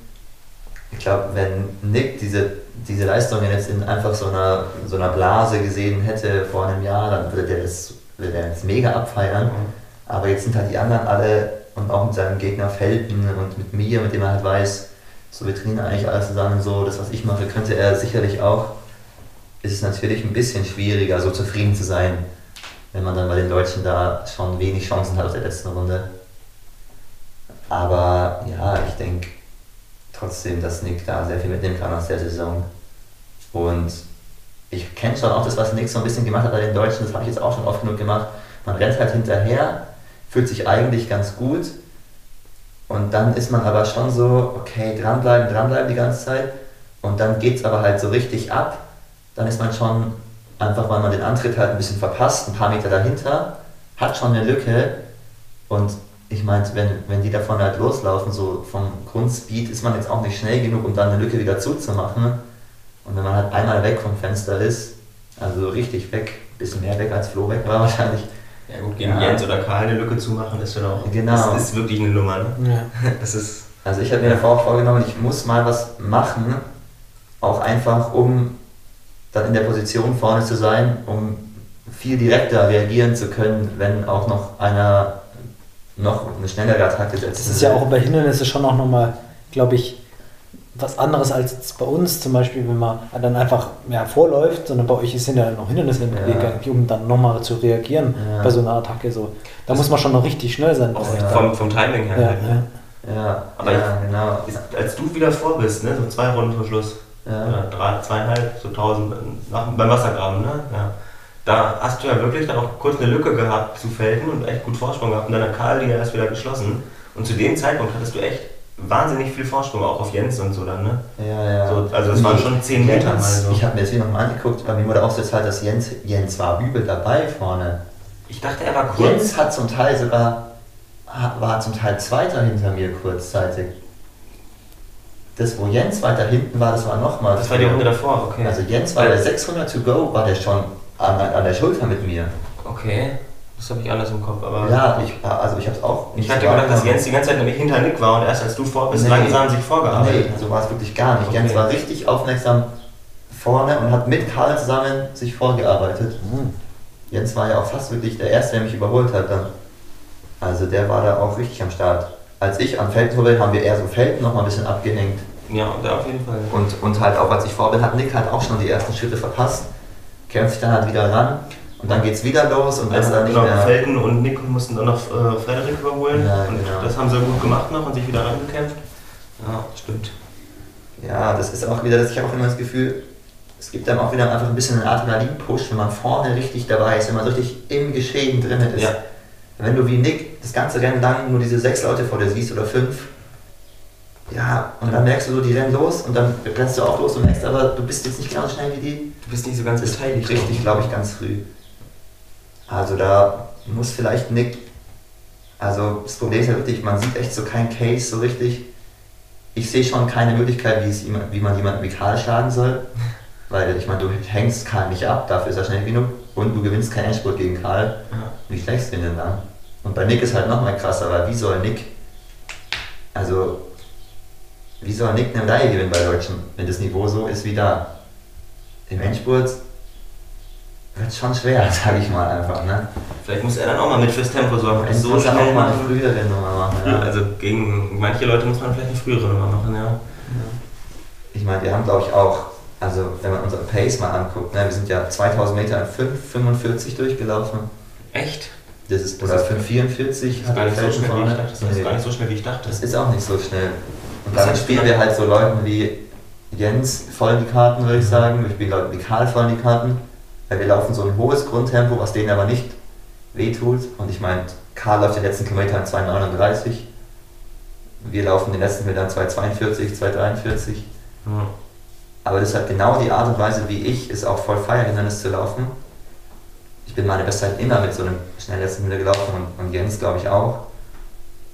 [SPEAKER 1] Ich glaube, wenn Nick diese, diese Leistung jetzt in einfach so einer, so einer Blase gesehen hätte vor einem Jahr, dann würde der das, würde der das mega abfeiern. Aber jetzt sind halt die anderen alle und auch mit seinem Gegner Felten und mit mir, mit dem er halt weiß, so wir trainieren eigentlich alles zusammen so, das was ich mache, könnte er sicherlich auch. Ist es natürlich ein bisschen schwieriger, so zufrieden zu sein, wenn man dann bei den Deutschen da schon wenig Chancen hat aus der letzten Runde. Aber ja, ich denke trotzdem, dass Nick da sehr viel mitnehmen kann aus der Saison. Und ich kenne schon auch das, was Nick so ein bisschen gemacht hat bei den Deutschen, das habe ich jetzt auch schon oft genug gemacht. Man rennt halt hinterher, fühlt sich eigentlich ganz gut und dann ist man aber schon so, okay, dranbleiben, dranbleiben die ganze Zeit und dann geht es aber halt so richtig ab. Dann ist man schon einfach, weil man den Antritt halt ein bisschen verpasst, ein paar Meter dahinter, hat schon eine Lücke und ich meine, wenn, wenn die davon halt loslaufen, so vom Grundspeed, ist man jetzt auch nicht schnell genug, um dann eine Lücke wieder zuzumachen. Und wenn man halt einmal weg vom Fenster ist, also richtig weg, bisschen mehr weg als Flo weg war wahrscheinlich,
[SPEAKER 2] Ja gut, gegen
[SPEAKER 1] Ja.
[SPEAKER 2] Jens oder Karl eine Lücke zu machen, ist schon auch.
[SPEAKER 1] Genau.
[SPEAKER 2] Das ist wirklich eine Nummer, ne?
[SPEAKER 3] Ja. <laughs>
[SPEAKER 2] Das ist.
[SPEAKER 1] Also ich habe mir davor auch vorgenommen, ich muss mal was machen, auch einfach um dann in der Position vorne zu sein, um viel direkter reagieren zu können, wenn auch noch einer noch eine schnellere Attacke setzt.
[SPEAKER 3] Das ist ja auch bei Hindernissen schon auch nochmal, glaube ich, was anderes als bei uns zum Beispiel, wenn man dann einfach ja, vorläuft, sondern bei euch sind ja noch Hindernisse im
[SPEAKER 1] Ja.
[SPEAKER 3] Weg, eigentlich, um dann nochmal zu reagieren
[SPEAKER 1] Ja.
[SPEAKER 3] bei so einer Attacke. So. Da
[SPEAKER 2] Das-
[SPEAKER 3] muss man schon noch richtig schnell sein.
[SPEAKER 2] Auch
[SPEAKER 1] Ja.
[SPEAKER 2] vom, vom Timing her.
[SPEAKER 3] ja,
[SPEAKER 2] halt, ne?
[SPEAKER 3] ja.
[SPEAKER 1] Ja,
[SPEAKER 2] Aber
[SPEAKER 1] ja, genau.
[SPEAKER 2] Ist- Als du wieder vor bist, ne? so zwei Runden vor Schluss,
[SPEAKER 1] Ja.
[SPEAKER 2] drei, zweieinhalb, so tausend nach, beim Wassergraben, ne? Ja. Da hast du ja wirklich dann auch kurz eine Lücke gehabt zu Felden und echt gut Vorsprung gehabt und dann hat Karl die ja erst wieder geschlossen. Und zu dem Zeitpunkt hattest du echt wahnsinnig viel Vorsprung, auch auf Jens und so dann, ne?
[SPEAKER 1] Ja, ja.
[SPEAKER 2] So, also es waren schon 10
[SPEAKER 1] Jens,
[SPEAKER 2] Meter mal so.
[SPEAKER 1] Ich habe mir das hier nochmal angeguckt, bei mir wurde auch so halt, dass Jens, Jens war übel dabei vorne.
[SPEAKER 2] Ich dachte, er war kurz.
[SPEAKER 1] Jens hat zum Teil sogar, war zum Teil Zweiter hinter mir kurzzeitig. Das, wo Jens weiter hinten war, das war nochmal.
[SPEAKER 2] Das war die Runde davor, okay.
[SPEAKER 1] Also Jens war bei 600 to go, war der schon an, an der Schulter mit mir.
[SPEAKER 2] okay, das habe ich anders im Kopf, aber.
[SPEAKER 1] Ja, ich, also ich habe es auch
[SPEAKER 2] Ich hatte gedacht, dass. Jens die ganze Zeit nämlich hinter Nick war und erst als du vor bist,
[SPEAKER 1] Nee.
[SPEAKER 2] langsam sich vorgearbeitet
[SPEAKER 1] Nee, so war es wirklich gar nicht.
[SPEAKER 2] Okay.
[SPEAKER 1] Jens war richtig aufmerksam vorne und hat mit Karl zusammen sich vorgearbeitet.
[SPEAKER 3] Hm.
[SPEAKER 1] Jens war ja auch fast wirklich der Erste, der mich überholt hat dann. Also der war da auch richtig am Start. Als ich am Felden vorbei bin, haben wir eher so Felden noch mal ein bisschen abgehängt.
[SPEAKER 2] Ja, da auf jeden Fall.
[SPEAKER 1] Und, und halt auch als ich vor bin, hat Nick halt auch schon die ersten Schritte verpasst. Kämpft sich dann halt wieder ran und dann geht's wieder los und wenn
[SPEAKER 2] Also
[SPEAKER 1] dann nicht
[SPEAKER 2] genau,
[SPEAKER 1] mehr...
[SPEAKER 2] Felten und Nick mussten dann noch äh, Frederik überholen.
[SPEAKER 1] Ja,
[SPEAKER 2] und
[SPEAKER 1] genau.
[SPEAKER 2] das haben sie gut gemacht noch und sich wieder rangekämpft. Ja, stimmt.
[SPEAKER 1] Ja, das ist auch wieder, dass ich habe auch immer das Gefühl, es gibt dann auch wieder einfach ein bisschen einen Adrenalin-Push, wenn man vorne richtig dabei ist, wenn man so richtig im Geschehen drin ist.
[SPEAKER 2] Ja.
[SPEAKER 1] Wenn du wie Nick das ganze Rennen lang nur diese sechs Leute vor dir siehst oder fünf, ja, und dann merkst du so, die rennen los und dann rennst du auch los und merkst aber, du bist jetzt nicht ganz schnell wie die.
[SPEAKER 2] Du bist nicht so ganz beteiligt.
[SPEAKER 1] richtig, glaube ich, ganz früh. Also da muss vielleicht Nick, also das Problem ist ja wirklich, man sieht echt so keinen Case so richtig. ich sehe schon keine Möglichkeit, wie, es, wie man jemanden wie Karl schlagen soll. <laughs> Weil ich meine, du hängst Karl nicht ab, dafür ist er schnell genug. Und du gewinnst keinen Endspurt gegen Karl.
[SPEAKER 2] Ja.
[SPEAKER 1] Wie schlägst du ihn denn dann? Und bei Nick ist halt nochmal krasser, weil wie soll Nick, also wie soll Nick eine Medaille gewinnen bei Deutschen, wenn das Niveau so ist wie da? Im Endspurt wird schon schwer, <laughs> sag ich mal einfach. Ne?
[SPEAKER 2] Vielleicht muss er dann auch mal mit fürs Tempo sorgen.
[SPEAKER 1] Es
[SPEAKER 2] so
[SPEAKER 1] muss er auch mal eine frühere Nummer machen. Ja.
[SPEAKER 2] Also gegen manche Leute muss man vielleicht eine frühere Nummer machen, ja.
[SPEAKER 1] Ich meine, wir haben glaube ich auch, also wenn man unseren Pace mal anguckt, ne, wir sind ja 2000 Meter in 5,45 durchgelaufen.
[SPEAKER 2] Echt?
[SPEAKER 1] Das ist, oder
[SPEAKER 2] ist-
[SPEAKER 1] 5,44
[SPEAKER 2] Das ist gar nicht so schnell, wie ich dachte. Das ist gar nicht so schnell, wie ich dachte.
[SPEAKER 1] Das ist auch nicht so schnell. Und
[SPEAKER 2] Das hat
[SPEAKER 1] spielen wir halt so Leuten wie Jens voll in die Karten, würde ich
[SPEAKER 2] Mhm.
[SPEAKER 1] sagen. Wir spielen Leuten wie Karl voll in die Karten. Weil wir laufen so ein hohes Grundtempo, was denen aber nicht wehtut. Und ich meine, Karl läuft den letzten Kilometer in 2,39. Wir laufen den letzten Kilometer in 2,42, 2,43.
[SPEAKER 2] Ja.
[SPEAKER 1] Aber das ist halt genau die Art und Weise, wie ich es auch voll feiere, Hindernis zu laufen. Ich bin meine Bestzeit immer mit so einem schnell letzten Meter gelaufen und, und Jens glaube ich auch.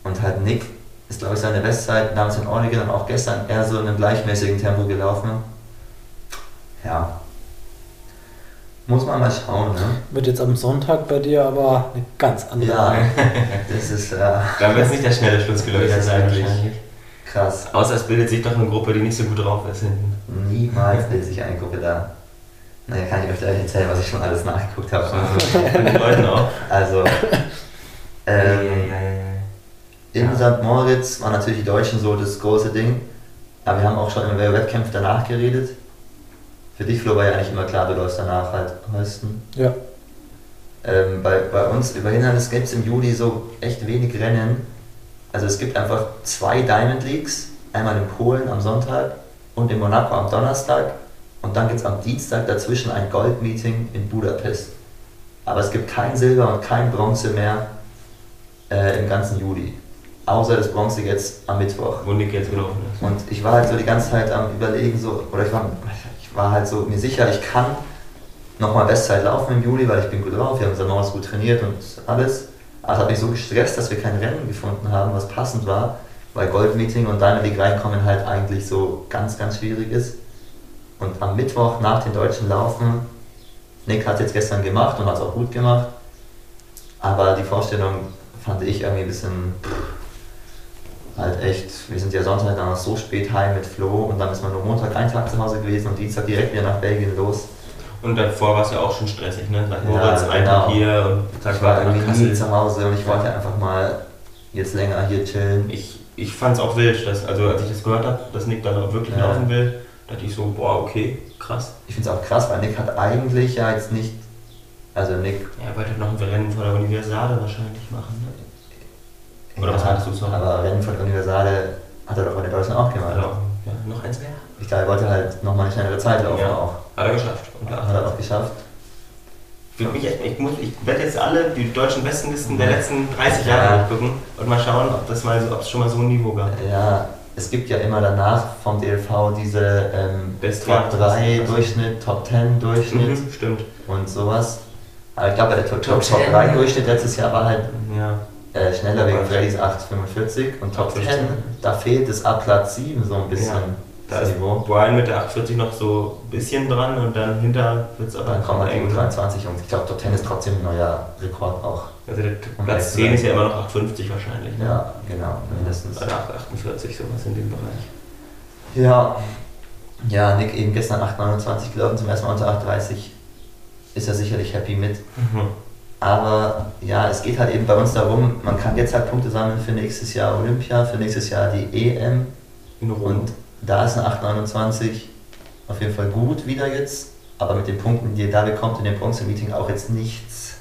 [SPEAKER 1] Und halt Nick ist glaube ich seine Bestzeit damals in Oregon und auch gestern eher so in einem gleichmäßigen Tempo gelaufen. Ja. Muss man mal schauen, ne?
[SPEAKER 3] Wird jetzt am Sonntag bei dir aber eine ganz andere.
[SPEAKER 1] Ja, <laughs> das ist äh,
[SPEAKER 2] Dann wird es nicht der schnelle Schluss gelöst
[SPEAKER 1] Ja,
[SPEAKER 2] sein wahrscheinlich.
[SPEAKER 1] krass.
[SPEAKER 2] Außer es bildet sich doch eine Gruppe, die nicht so gut drauf ist hinten.
[SPEAKER 1] Niemals bildet sich eine Gruppe da. Naja, kann ich euch gleich erzählen, was ich schon alles nachgeguckt habe.
[SPEAKER 2] Von <laughs> den Leuten auch.
[SPEAKER 1] Also, ähm,
[SPEAKER 2] Ja.
[SPEAKER 1] In St. Moritz waren natürlich die Deutschen so das große Ding. Aber wir haben auch schon im Wettkampf danach geredet. Für dich, Flo, war ja eigentlich immer klar, du läufst danach halt Holsten.
[SPEAKER 3] Ja.
[SPEAKER 1] Ähm, bei, bei uns über Hindernis gibt es im Juli so echt wenig Rennen. Also es gibt einfach zwei Diamond Leagues. Einmal in Polen am Sonntag und in Monaco am Donnerstag. Und dann gibt es am Dienstag dazwischen ein Goldmeeting in Budapest. Aber es gibt kein Silber und kein Bronze mehr äh, im ganzen Juli. Außer das Bronze jetzt am Mittwoch.
[SPEAKER 2] Wo Nick jetzt gelaufen ist.
[SPEAKER 1] Und ich war halt so die ganze Zeit am überlegen, so, oder ich war, war halt so mir sicher, ich kann nochmal Bestzeit laufen im Juli, weil ich bin gut drauf, wir haben unser Neues gut trainiert und alles. Aber es hat mich so gestresst, dass wir kein Rennen gefunden haben, was passend war, weil Goldmeeting und Diamond League reinkommen halt eigentlich so ganz, ganz schwierig ist. Und am Mittwoch nach den deutschen Laufen, Nick hat es jetzt gestern gemacht und hat es auch gut gemacht, aber die Vorstellung fand ich irgendwie ein bisschen halt echt, wir sind ja Sonntag dann so spät heim mit Flo und dann ist man nur Montag einen Tag zu Hause gewesen und Dienstag direkt wieder nach Belgien los.
[SPEAKER 2] Und davor war es ja auch schon stressig, ne?
[SPEAKER 1] Ja,
[SPEAKER 2] Moritz, Tag
[SPEAKER 1] genau.
[SPEAKER 2] hier und
[SPEAKER 1] Ich
[SPEAKER 2] Tag
[SPEAKER 1] war
[SPEAKER 2] weiter nach
[SPEAKER 1] irgendwie nie zu Hause und ich wollte einfach mal jetzt länger hier chillen.
[SPEAKER 2] Ich, ich fand es auch wild, dass, also als ich das gehört habe, dass Nick dann auch wirklich
[SPEAKER 1] Ja.
[SPEAKER 2] laufen will, dachte ich so, boah, okay, krass.
[SPEAKER 1] Ich finde es auch krass, weil Nick hat eigentlich ja jetzt nicht, also Nick,
[SPEAKER 2] Ja, er wollte noch ein Rennen vor der Universale wahrscheinlich machen, ne? Oder was
[SPEAKER 1] ja,
[SPEAKER 2] hattest du zu sagen?
[SPEAKER 1] aber Rennen von Universale hat er doch bei den Deutschen auch gemacht.
[SPEAKER 2] Also, ja, noch eins mehr?
[SPEAKER 1] Ich glaube, er wollte halt nochmal eine schnellere Zeit laufen
[SPEAKER 2] Ja.
[SPEAKER 1] auch.
[SPEAKER 2] Hat er geschafft.
[SPEAKER 1] Hat er auch geschafft.
[SPEAKER 2] Ich, würd mich ich, muss, ich werde jetzt alle die deutschen Bestenlisten der
[SPEAKER 1] Ja.
[SPEAKER 2] letzten 30
[SPEAKER 1] Ja.
[SPEAKER 2] Jahre durchgucken und mal schauen, ob das mal so, ob es schon mal so ein Niveau gab.
[SPEAKER 1] Ja, es gibt ja immer danach vom DLV diese ähm,
[SPEAKER 2] Best
[SPEAKER 1] Top
[SPEAKER 2] ja,
[SPEAKER 1] 3
[SPEAKER 2] das-
[SPEAKER 1] Durchschnitt, Top 10 Durchschnitt
[SPEAKER 2] Mhm, stimmt.
[SPEAKER 1] und sowas. Aber ich glaube, der Top,
[SPEAKER 2] Top
[SPEAKER 1] Top, Top
[SPEAKER 2] 10.
[SPEAKER 1] 3 Durchschnitt letztes Jahr war halt
[SPEAKER 2] Ja.
[SPEAKER 1] Äh, schneller wegen Freddys 8,45 und Top
[SPEAKER 2] Top
[SPEAKER 1] 10,
[SPEAKER 2] 15.
[SPEAKER 1] da fehlt es ab Platz 7 so ein bisschen.
[SPEAKER 2] Ja, Da
[SPEAKER 1] das
[SPEAKER 2] ist
[SPEAKER 1] Niveau.
[SPEAKER 2] Brian mit der 840 noch so ein bisschen dran und dann hinter wird es aber
[SPEAKER 1] Dann kommt man
[SPEAKER 2] eng.
[SPEAKER 1] gegen 23 und ich glaube, Top 10 ist trotzdem ein neuer Rekord auch.
[SPEAKER 2] Also der
[SPEAKER 1] Um
[SPEAKER 2] Platz
[SPEAKER 1] ehrlich zu
[SPEAKER 2] 10 ist ja immer noch 850 wahrscheinlich. Ne?
[SPEAKER 1] Ja, genau, mindestens.
[SPEAKER 2] Oder 848, sowas in dem Bereich.
[SPEAKER 1] Ja, ja, Nick eben gestern 8,29 gelaufen, zum ersten Mal unter 8,30. Ist er sicherlich happy mit.
[SPEAKER 2] Mhm.
[SPEAKER 1] Aber ja, es geht halt eben bei uns darum, man kann jetzt halt Punkte sammeln für nächstes Jahr Olympia, für nächstes Jahr die EM.
[SPEAKER 2] In Rom.
[SPEAKER 1] Und da ist eine 8,29 auf jeden Fall gut wieder jetzt. Aber mit den Punkten, die er da bekommt in dem Bronze-Meeting, auch jetzt nichts,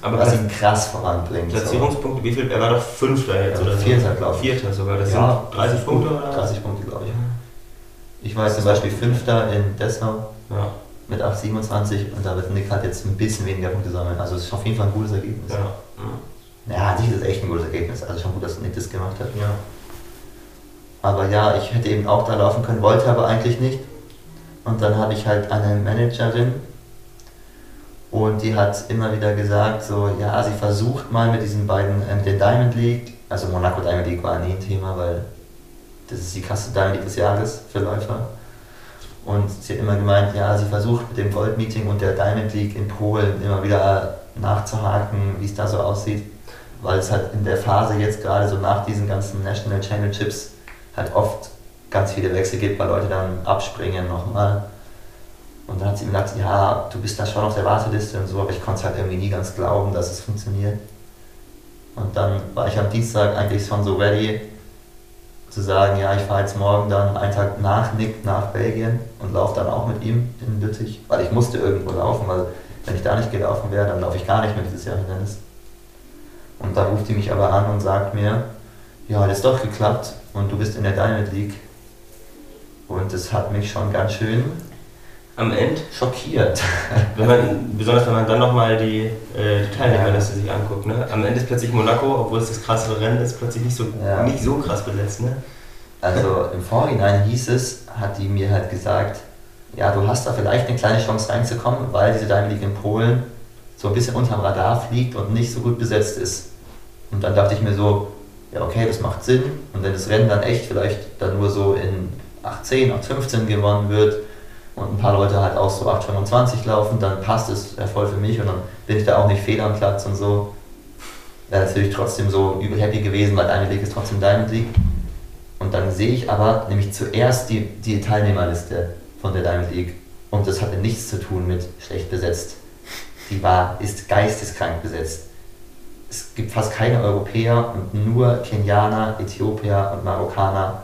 [SPEAKER 2] aber
[SPEAKER 1] was ihn krass voranbringt.
[SPEAKER 2] Platzierungspunkte, wie viel? Er war doch Fünfter jetzt oder so.
[SPEAKER 1] Vierter, glaub ich.
[SPEAKER 2] Vierter sogar. Das
[SPEAKER 1] Ja,
[SPEAKER 2] sind 30 Punkte oder?
[SPEAKER 1] 30 Punkte, glaube ich. Ich war jetzt zum Beispiel Fünfter in Dessau
[SPEAKER 2] Ja.
[SPEAKER 1] Mit 8,27 und da wird Nick halt jetzt ein bisschen weniger Punkte sammeln. Also es ist auf jeden Fall ein gutes Ergebnis.
[SPEAKER 2] Ja.
[SPEAKER 1] Ja, an sich ist es echt ein gutes Ergebnis. Also schon gut, dass Nick das gemacht hat.
[SPEAKER 2] ja.
[SPEAKER 1] Aber ja, ich hätte eben auch da laufen können, wollte aber eigentlich nicht. Und dann habe ich halt eine Managerin und die hat immer wieder gesagt, so, ja, sie versucht mal mit diesen beiden, ähm, den Diamond League, also Monaco Diamond League war nie ein Thema, weil das ist die krasse Diamond des Jahres für Läufer. Und sie hat immer gemeint, ja, sie versucht mit dem Gold Meeting und der Diamond League in Polen immer wieder nachzuhaken, wie es da so aussieht. Weil es halt in der Phase jetzt gerade so nach diesen ganzen National Championships halt oft ganz viele Wechsel gibt, weil Leute dann abspringen nochmal. Und dann hat sie mir gesagt, ja, du bist da schon auf der Warteliste und so, aber ich konnte es halt irgendwie nie ganz glauben, dass es funktioniert. Und dann war ich am Dienstag eigentlich schon so ready, zu sagen, ja, ich fahre jetzt morgen dann einen Tag nach Nick nach Belgien und laufe dann auch mit ihm in Lüttich, weil ich musste irgendwo laufen, weil wenn ich da nicht gelaufen wäre, dann laufe ich gar nicht mehr dieses Jahr Hindernis. Und da ruft die mich aber an und sagt mir, ja, das ist doch geklappt und du bist in der Diamond League. Und das hat mich schon ganz schön
[SPEAKER 2] am Ende
[SPEAKER 1] schockiert.
[SPEAKER 2] Wenn man, besonders wenn man dann nochmal die, äh, die Teilnehmerliste sich anguckt. Ne? Am Ende ist plötzlich Monaco, obwohl es das krassere Rennen ist, plötzlich nicht so,
[SPEAKER 1] Ja.
[SPEAKER 2] nicht so krass besetzt. Ne?
[SPEAKER 1] Also im Vorhinein hieß es, hat die mir halt gesagt, ja, du hast da vielleicht eine kleine Chance reinzukommen, weil diese Diamond League in Polen so ein bisschen unterm Radar fliegt und nicht so gut besetzt ist. Und dann dachte ich mir so, ja okay, das macht Sinn. Und wenn das Rennen dann echt vielleicht dann nur so in 8.10, 8.15 gewonnen wird und ein paar Leute halt auch so 8.25 laufen, dann passt es ja voll für mich und dann bin ich da auch nicht fehl am Platz und so. Wäre natürlich trotzdem so übel happy gewesen, weil Diamond League ist trotzdem Diamond League. Und dann sehe ich aber nämlich zuerst die, die Teilnehmerliste von der Diamond League. Und das hatte nichts zu tun mit schlecht besetzt. Die war, ist geisteskrank besetzt. Es gibt fast keine Europäer und nur Kenianer, Äthiopier und Marokkaner,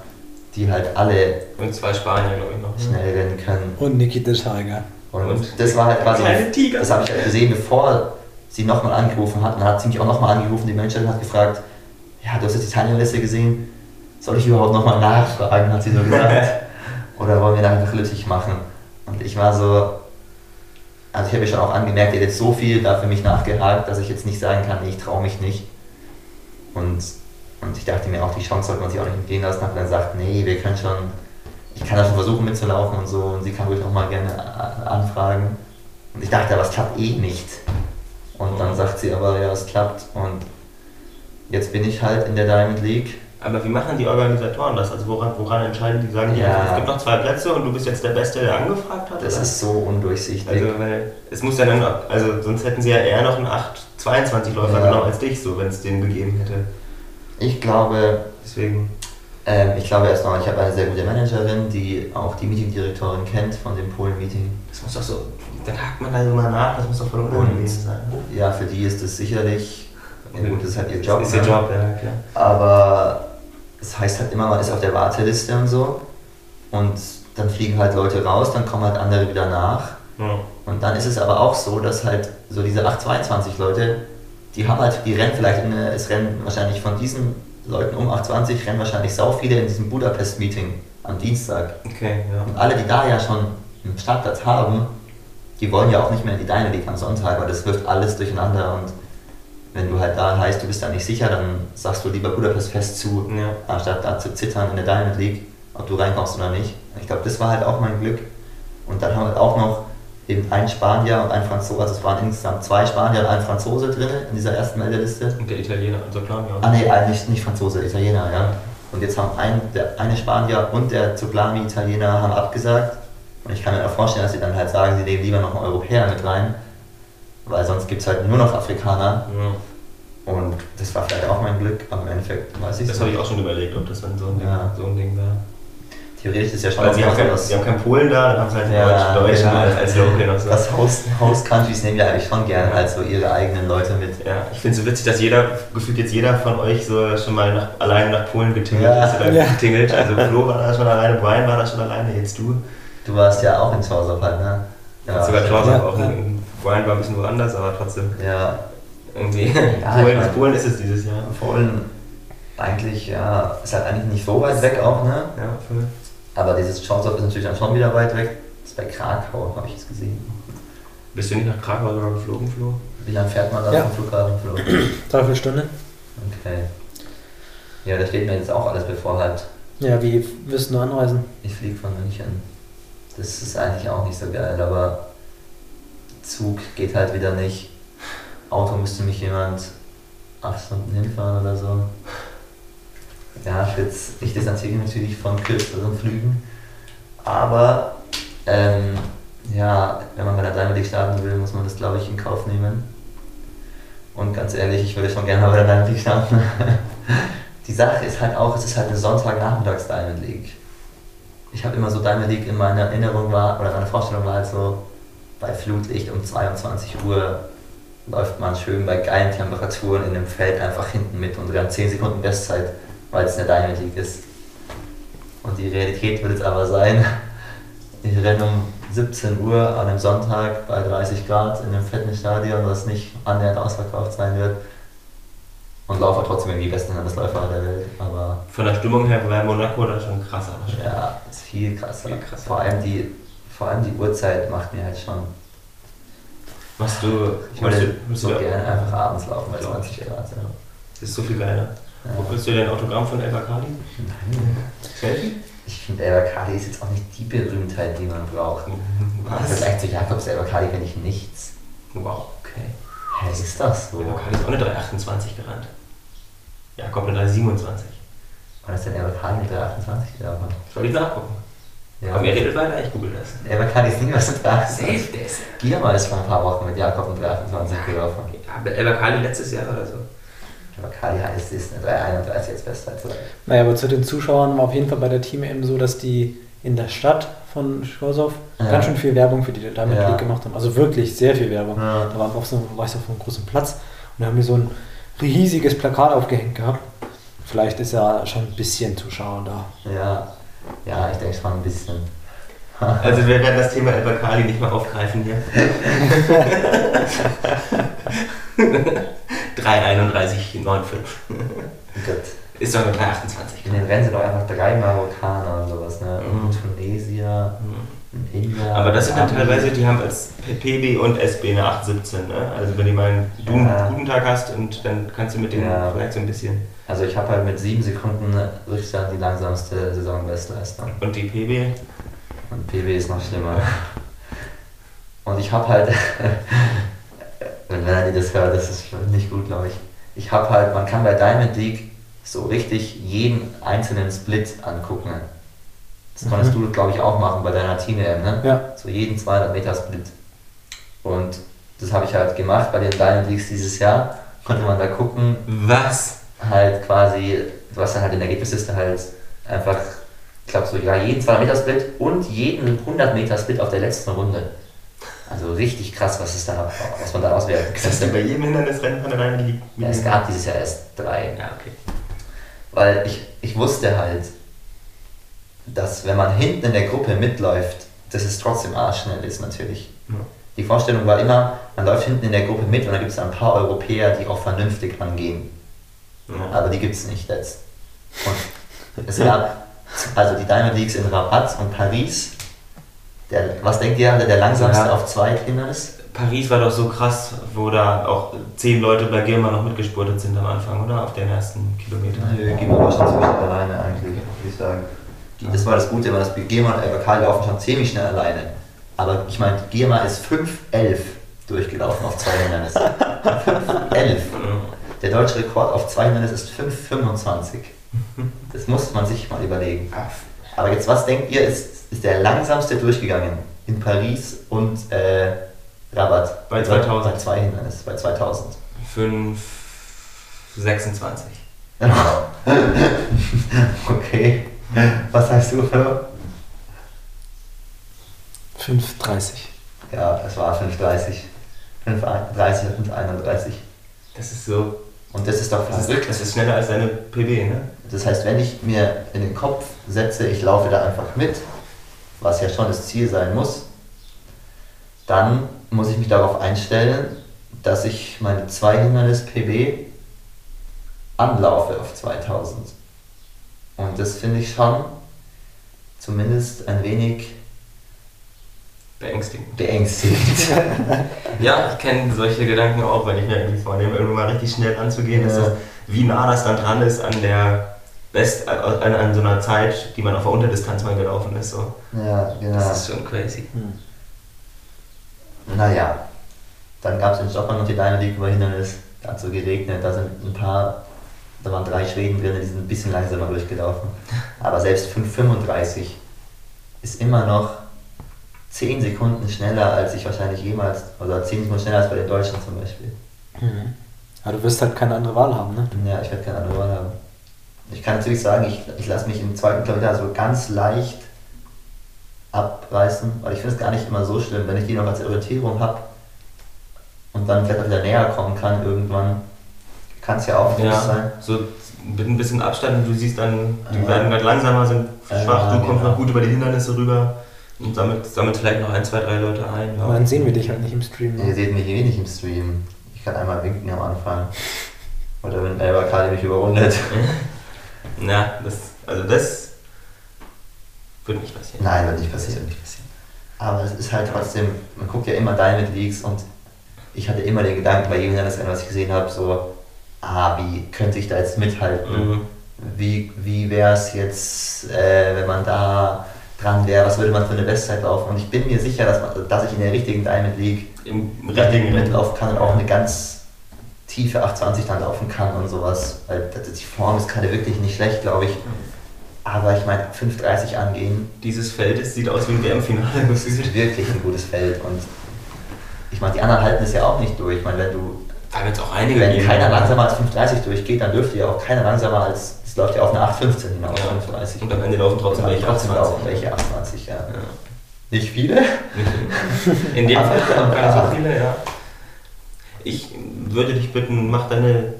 [SPEAKER 1] die halt alle
[SPEAKER 2] Und zwei Spanier, glaube ich, noch. Ne?
[SPEAKER 1] schnell rennen können.
[SPEAKER 3] Und Nikita Tiger.
[SPEAKER 1] Und,
[SPEAKER 2] Und
[SPEAKER 1] das war halt quasi,
[SPEAKER 2] Tiger.
[SPEAKER 1] das habe ich halt gesehen, bevor sie nochmal angerufen hat. Und dann hat sie mich auch nochmal angerufen, die Managerin hat gefragt, ja, du hast jetzt die Teilnehmerliste gesehen, soll ich überhaupt nochmal nachfragen, hat sie so gesagt. <laughs> Oder wollen wir da einfach Lüttich machen? Und ich war so, also ich habe ja schon auch angemerkt, ihr hat jetzt so viel da für mich nachgehakt, dass ich jetzt nicht sagen kann, nee, ich traue mich nicht. Und, und ich dachte mir auch, die Chance sollte man sich auch nicht entgehen lassen, habe dann gesagt, nee, wir können schon, ich kann da schon versuchen mitzulaufen und so und sie kann ruhig auch mal gerne anfragen. Und ich dachte, aber es klappt eh nicht. Und dann sagt sie aber, ja, es klappt und jetzt bin ich halt in der Diamond League.
[SPEAKER 2] Aber wie machen die Organisatoren das? Also woran, woran entscheiden die? Sagen die,
[SPEAKER 1] Ja.
[SPEAKER 2] einfach, es gibt noch zwei Plätze und du bist jetzt der Beste, der angefragt hat?
[SPEAKER 1] Das
[SPEAKER 2] oder?
[SPEAKER 1] ist so undurchsichtig.
[SPEAKER 2] Also, weil es muss ja dann, noch- also sonst hätten sie ja eher noch einen 8-22 Läufer
[SPEAKER 1] Ja.
[SPEAKER 2] genommen als dich, so, wenn es den gegeben hätte.
[SPEAKER 1] Ich glaube,
[SPEAKER 2] Deswegen,
[SPEAKER 1] ähm, ich glaube erstmal, ich habe eine sehr gute Managerin, die auch die Meetingdirektorin kennt von dem Polen-Meeting.
[SPEAKER 2] das muss doch so, dann hakt man da so mal nach, das muss doch voll unangenehm sein.
[SPEAKER 1] ja, für die ist es sicherlich, ja gut, das ist halt ihr Job.
[SPEAKER 2] Ist ihr
[SPEAKER 1] ne?
[SPEAKER 2] Job, ja, klar.
[SPEAKER 1] Aber es heißt halt immer, man ist auf der Warteliste und so. Und dann fliegen halt Leute raus, dann kommen halt andere wieder nach.
[SPEAKER 2] Ja.
[SPEAKER 1] Und dann ist es aber auch so, dass halt so diese 822 Leute, die haben halt, die rennen vielleicht, in, es rennen wahrscheinlich von diesen Leuten um 820, rennen wahrscheinlich sau viele in diesem Budapest-Meeting am Dienstag.
[SPEAKER 2] Okay, ja.
[SPEAKER 1] Und alle, die da ja schon einen Startplatz haben, die wollen ja auch nicht mehr in die Deine League am Sonntag, weil das wirft alles durcheinander und wenn du halt da heißt, du bist da nicht sicher, dann sagst du lieber Budapest fest zu,
[SPEAKER 2] Ja.
[SPEAKER 1] anstatt da zu zittern in der Diamond League, ob du reinkommst oder nicht. Ich glaube, das war halt auch mein Glück. Und dann haben wir auch noch eben ein Spanier und ein Franzose, also es waren insgesamt zwei Spanier und ein Franzose drin in dieser ersten Meldeliste.
[SPEAKER 2] Und der Italiener, also klar, ja.
[SPEAKER 1] Ah nee, äh, nicht, nicht Franzose, Italiener, ja. Und jetzt haben ein, der eine Spanier und der Zuglami Italiener haben abgesagt. Und ich kann mir auch vorstellen, dass sie dann halt sagen, sie nehmen lieber noch einen Europäer mit rein. Weil sonst gibt es halt nur noch Afrikaner.
[SPEAKER 2] ja.
[SPEAKER 1] Und das war vielleicht auch mein Glück, aber im Endeffekt weiß ich
[SPEAKER 2] Das habe ich auch schon überlegt, ob das dann so ein Ding,
[SPEAKER 1] Ja.
[SPEAKER 2] so ein Ding wäre.
[SPEAKER 1] Theoretisch ist ja schon
[SPEAKER 2] sie haben, kein, haben keinen Polen da, dann haben sie halt
[SPEAKER 1] Ja,
[SPEAKER 2] Deutsch, Deutschen
[SPEAKER 1] ja.
[SPEAKER 2] als, als Local noch so.
[SPEAKER 1] Das Host, Host Countries nehmen ja eigentlich schon gerne halt so ihre eigenen Leute mit.
[SPEAKER 2] Ja, ich finde es so witzig, dass jeder, gefühlt jetzt jeder von euch so schon mal nach, alleine nach Polen getingelt
[SPEAKER 1] Ja.
[SPEAKER 2] ist oder
[SPEAKER 3] Ja.
[SPEAKER 2] getingelt. Also <laughs> Flo war da schon alleine, Brian war da schon alleine, jetzt du.
[SPEAKER 1] Du warst ja auch in Chorsow halt, ne?
[SPEAKER 2] Ja, sogar. Klaus
[SPEAKER 3] Ja.
[SPEAKER 2] auch. ein- Brian war ein bisschen woanders, aber trotzdem.
[SPEAKER 1] Ja,
[SPEAKER 2] Irgendwie. <laughs>
[SPEAKER 1] ich
[SPEAKER 2] Polen,
[SPEAKER 1] mein-
[SPEAKER 2] Polen ist es dieses Jahr.
[SPEAKER 1] Polen eigentlich, ja, ist halt eigentlich nicht so weit weg auch, ne?
[SPEAKER 2] Ja, voll.
[SPEAKER 1] Aber dieses Chorsow ist natürlich dann schon wieder weit weg. Das ist bei Krakau, habe ich jetzt gesehen.
[SPEAKER 2] Bist du nicht nach Krakau sogar geflogen, Flo?
[SPEAKER 1] Wie lange fährt man da
[SPEAKER 3] Ja.
[SPEAKER 1] vom Flughafen? Flo? <clears throat>
[SPEAKER 3] Dreiviertel Stunde.
[SPEAKER 1] Okay. Ja, das steht mir jetzt auch alles bevor halt.
[SPEAKER 3] Ja, wie wirst du anreisen?
[SPEAKER 1] Ich fliege von München. Das ist eigentlich auch nicht so geil, aber Zug geht halt wieder nicht. Auto müsste mich jemand acht Stunden hinfahren oder so. Ja, Fritz, ich distanziere mich natürlich von kürzeren Flügen. Aber ähm, ja, wenn man bei der Diamond starten will, muss man das glaube ich in Kauf nehmen. Und ganz ehrlich, ich würde schon gerne mal bei der Diamond League starten. Die Sache ist halt auch, es ist halt eine Sonntagnachmittags Diamond League. Ich habe immer so Diamond League in meiner Erinnerung war, oder meine Vorstellung war halt so, bei Flutlicht um 22 Uhr läuft man schön bei geilen Temperaturen in dem Feld einfach hinten mit und rennt 10 Sekunden Bestzeit, weil es eine Diamond League ist. Und die Realität wird jetzt aber sein, ich renne um 17 Uhr an einem Sonntag bei 30 Grad in einem fetten Stadion, das nicht annähernd ausverkauft sein wird. Und laufe trotzdem irgendwie besten Landesläufer der Welt. Aber
[SPEAKER 2] Von der Stimmung her wäre Monaco da schon krasser
[SPEAKER 1] ja, ist viel krasser.
[SPEAKER 2] Viel krasser.
[SPEAKER 1] Vor, allem die, vor allem die Uhrzeit macht mir halt schon.
[SPEAKER 2] Machst du,
[SPEAKER 1] Ich würde so gerne einfach abends laufen bei
[SPEAKER 2] Glaub
[SPEAKER 1] 20
[SPEAKER 2] ich.
[SPEAKER 1] Grad. Ja.
[SPEAKER 2] Ist so viel geiler. Wo willst du denn ein Autogramm von El Bakkali? Selfie?
[SPEAKER 1] Ich finde, Elbakali ist jetzt auch nicht die Berühmtheit, die man braucht.
[SPEAKER 2] Was?
[SPEAKER 1] Vergleich zu Jakobs Elbakali kenne ich nichts.
[SPEAKER 2] Wow, okay.
[SPEAKER 1] Hä, ist das so?
[SPEAKER 2] El Bakkali ist auch eine 328 gerannt. Jakob eine 327.
[SPEAKER 1] Wann ist denn Elbakali mit 328 gelaufen?
[SPEAKER 2] Soll ich nachgucken?
[SPEAKER 1] Ja.
[SPEAKER 2] Komm, ihr redet weiter, ich google das.
[SPEAKER 1] Elbakali ist niemals mit 328.
[SPEAKER 2] das.
[SPEAKER 1] Gierma ist vor ein paar Wochen mit Jakob mit 328 gelaufen.
[SPEAKER 2] Ja, El Bakkali letztes Jahr oder so.
[SPEAKER 1] Elbakali heißt, ist eine 331 jetzt Bestzeit.
[SPEAKER 3] Naja, aber zu den Zuschauern war auf jeden Fall bei der Team eben so, dass die in der Stadt von Schorsow
[SPEAKER 1] Ja.
[SPEAKER 3] ganz schön viel Werbung für die Diamond
[SPEAKER 1] Ja.
[SPEAKER 3] League gemacht haben. Also wirklich sehr viel Werbung.
[SPEAKER 1] Ja.
[SPEAKER 3] Da war auf so, war ich so auf einem großen Platz und da haben die so ein riesiges Plakat aufgehängt gehabt. Vielleicht ist ja schon ein bisschen Zuschauer da.
[SPEAKER 1] Ja, ja, ich denke schon ein bisschen. <laughs>
[SPEAKER 2] Also wir werden das Thema El Bakkali nicht mehr aufgreifen hier. <laughs> <laughs> 331,95. <laughs>
[SPEAKER 1] Gut.
[SPEAKER 2] Ist doch eine 328.
[SPEAKER 1] In den Rennen sind doch einfach drei Marokkaner und sowas, ne?
[SPEAKER 2] Mhm.
[SPEAKER 1] Tunesier, ein Indier.
[SPEAKER 2] Aber das sind dann teilweise, die haben als PB und SB eine 817. Ne? Also wenn du mal einen guten,
[SPEAKER 1] Ja.
[SPEAKER 2] guten Tag hast und dann kannst du mit denen
[SPEAKER 1] Ja.
[SPEAKER 2] vielleicht so ein bisschen.
[SPEAKER 1] Also ich habe halt mit sieben Sekunden Rückstand die langsamste Saisonbestleistung.
[SPEAKER 2] Und die PB,
[SPEAKER 1] Und PB ist noch schlimmer. Und ich habe halt, <laughs> wenn Melanie das hört, das ist nicht gut, glaube ich. Ich habe halt, man kann bei Diamond League so richtig jeden einzelnen Split angucken. Das konntest du, glaube ich, auch machen bei deiner Team EM, ne?
[SPEAKER 3] Ja.
[SPEAKER 1] So jeden 200 Meter Split. Und das habe ich halt gemacht bei den Diamond Leagues dieses Jahr. Konnte man da gucken,
[SPEAKER 2] was?
[SPEAKER 1] halt quasi, du hast dann halt in der Ergebnisliste halt einfach, ich glaube so, ja, jeden 200 Meter Split und jeden 100 Meter Split auf der letzten Runde. Also richtig krass, was, es da, was man da auswerten
[SPEAKER 2] Ist das denn
[SPEAKER 1] kann.
[SPEAKER 2] bei jedem Hindernisrennen von der Leine liegt?
[SPEAKER 1] Ja, es gab dieses Jahr erst drei.
[SPEAKER 2] Ja, okay.
[SPEAKER 1] Weil ich, ich wusste halt, dass wenn man hinten in der Gruppe mitläuft, dass es trotzdem arschschnell ist natürlich.
[SPEAKER 2] Ja.
[SPEAKER 1] Die Vorstellung war immer, man läuft hinten in der Gruppe mit und dann gibt es ein paar Europäer, die auch vernünftig angehen.
[SPEAKER 2] Ja.
[SPEAKER 1] Aber die gibt es nicht jetzt. Und es gab also die Diamond Leagues in Rabat und Paris. Der, was denkt ihr, der langsamste
[SPEAKER 2] Ja.
[SPEAKER 1] auf zwei Hindernis?
[SPEAKER 2] Paris war doch so krass, wo da auch zehn Leute bei Girma noch mitgespurtet sind am Anfang, oder? Auf den ersten Kilometern.
[SPEAKER 1] Nö, gehen wir aber schon ziemlich alleine eigentlich, würde ich sagen. Die, das war das Gute, weil das Gierma und Elbakal laufen schon ziemlich schnell alleine. Aber ich meine, Gierma ist 5,11 durchgelaufen auf zwei Hindernissen. <laughs> 5,11. Der deutsche Rekord auf zwei Hindernissen ist 5,25. Das muss man sich mal überlegen. Aber jetzt, was denkt ihr, ist, ist der langsamste durchgegangen in Paris und äh, Rabat?
[SPEAKER 2] Bei 2000.
[SPEAKER 1] Bei zwei Hindernissen, bei 2000.
[SPEAKER 2] 5, 26.
[SPEAKER 1] okay. Was sagst du, Flo?
[SPEAKER 3] 5,30.
[SPEAKER 1] Ja, es war 5,30. 5,30 und 31.
[SPEAKER 2] Das ist so.
[SPEAKER 1] Und das ist doch verrückt.
[SPEAKER 2] das ist schneller als deine PB, ne?
[SPEAKER 1] Das heißt, wenn ich mir in den Kopf setze, ich laufe da einfach mit, was ja schon das Ziel sein muss, dann muss ich mich darauf einstellen, dass ich meine zwei Hindernis PB anlaufe auf 2000. Und das finde ich schon zumindest ein wenig
[SPEAKER 2] Beängstigend.
[SPEAKER 1] beängstigend. <laughs>
[SPEAKER 2] Ja, ich kenne solche Gedanken auch, wenn ich mir irgendwie vornehme, irgendwann mal richtig schnell anzugehen.
[SPEAKER 1] Ja.
[SPEAKER 2] Ist das, wie nah das dann dran ist an der Best, an, an so einer Zeit, die man auf der Unterdistanz mal gelaufen ist. So.
[SPEAKER 1] ja, genau.
[SPEAKER 2] Das ist schon crazy.
[SPEAKER 3] Hm.
[SPEAKER 1] Naja, dann gab es in Stockholm noch die Diamond League über Hindernis, da hat so geregnet, da sind ein paar Da waren drei Schweden drin, die sind ein bisschen langsamer durchgelaufen. <laughs> Aber selbst 5,35 ist immer noch 10 Sekunden schneller, als ich wahrscheinlich jemals, oder 10 Sekunden schneller als bei den Deutschen zum Beispiel.
[SPEAKER 3] Mhm. Aber du wirst halt keine andere Wahl haben, ne?
[SPEAKER 1] Ja, ich werde keine andere Wahl haben. Ich kann natürlich sagen, ich, ich lasse mich im zweiten Kilometer so ganz leicht abreißen, weil ich finde es gar nicht immer so schlimm, wenn ich die noch als Orientierung habe und dann vielleicht auch wieder näher kommen kann irgendwann, kann es ja auch nicht
[SPEAKER 2] Ja,
[SPEAKER 1] sein.
[SPEAKER 2] so mit ein bisschen Abstand und du siehst dann, die
[SPEAKER 1] Ja.
[SPEAKER 2] werden gerade langsamer, sind
[SPEAKER 1] Ja,
[SPEAKER 2] schwach, du kommst
[SPEAKER 1] genau.
[SPEAKER 2] noch gut über die Hindernisse rüber und sammelt, sammelt vielleicht noch ein, zwei, drei Leute ein.
[SPEAKER 3] Aber dann sehen wir dich halt nicht im Stream.
[SPEAKER 1] Ihr
[SPEAKER 3] Ne?
[SPEAKER 1] seht mich eh nicht im Stream. Ich kann einmal winken am Anfang. Oder wenn Elba Kali mich überrundet. <laughs>
[SPEAKER 2] Na, das, also das wird nicht passieren.
[SPEAKER 1] Nein, wird nicht
[SPEAKER 2] Das
[SPEAKER 1] passieren.
[SPEAKER 2] wird nicht passieren.
[SPEAKER 1] Aber es ist halt trotzdem, man guckt ja immer Diamond Leagues und ich hatte immer den Gedanken bei jedem Hindernisrennen, was ich gesehen habe, so, ah, wie könnte ich da jetzt mithalten?
[SPEAKER 2] Mhm.
[SPEAKER 1] Wie, wie wäre es jetzt, äh, wenn man da dran wäre, was würde man für eine Bestzeit laufen? Und ich bin mir sicher, dass, man, dass ich in der richtigen Diamond League
[SPEAKER 2] Im richtigen Rennen.
[SPEAKER 1] mitlaufen kann und auch eine ganz tiefe 820 dann laufen kann und sowas. Weil das- die Form ist gerade wirklich nicht schlecht, glaube ich. Aber ich meine, 5,30 angehen,
[SPEAKER 2] Dieses Feld es sieht aus wie ein WM-Finale. muss ich
[SPEAKER 1] ist wirklich ein gutes Feld. Und ich meine, die anderen halten es ja auch nicht durch. Ich meine, wenn du,
[SPEAKER 2] Da wird es auch einige
[SPEAKER 1] wenn
[SPEAKER 2] geben.
[SPEAKER 1] keiner langsamer als 5,30 durchgeht, dann dürfte ja auch keiner langsamer als, es läuft ja auf eine 8,15 hinaus,
[SPEAKER 2] Ja.
[SPEAKER 1] 5,30.
[SPEAKER 2] Und am Ende laufen trotzdem
[SPEAKER 1] Und
[SPEAKER 2] welche
[SPEAKER 1] trotzdem
[SPEAKER 2] 28.
[SPEAKER 1] laufen welche 28, ja.
[SPEAKER 2] Ja.
[SPEAKER 1] Nicht viele?
[SPEAKER 2] In dem <laughs> Fall gar nicht so viele, ja. Ich würde dich bitten, mach deine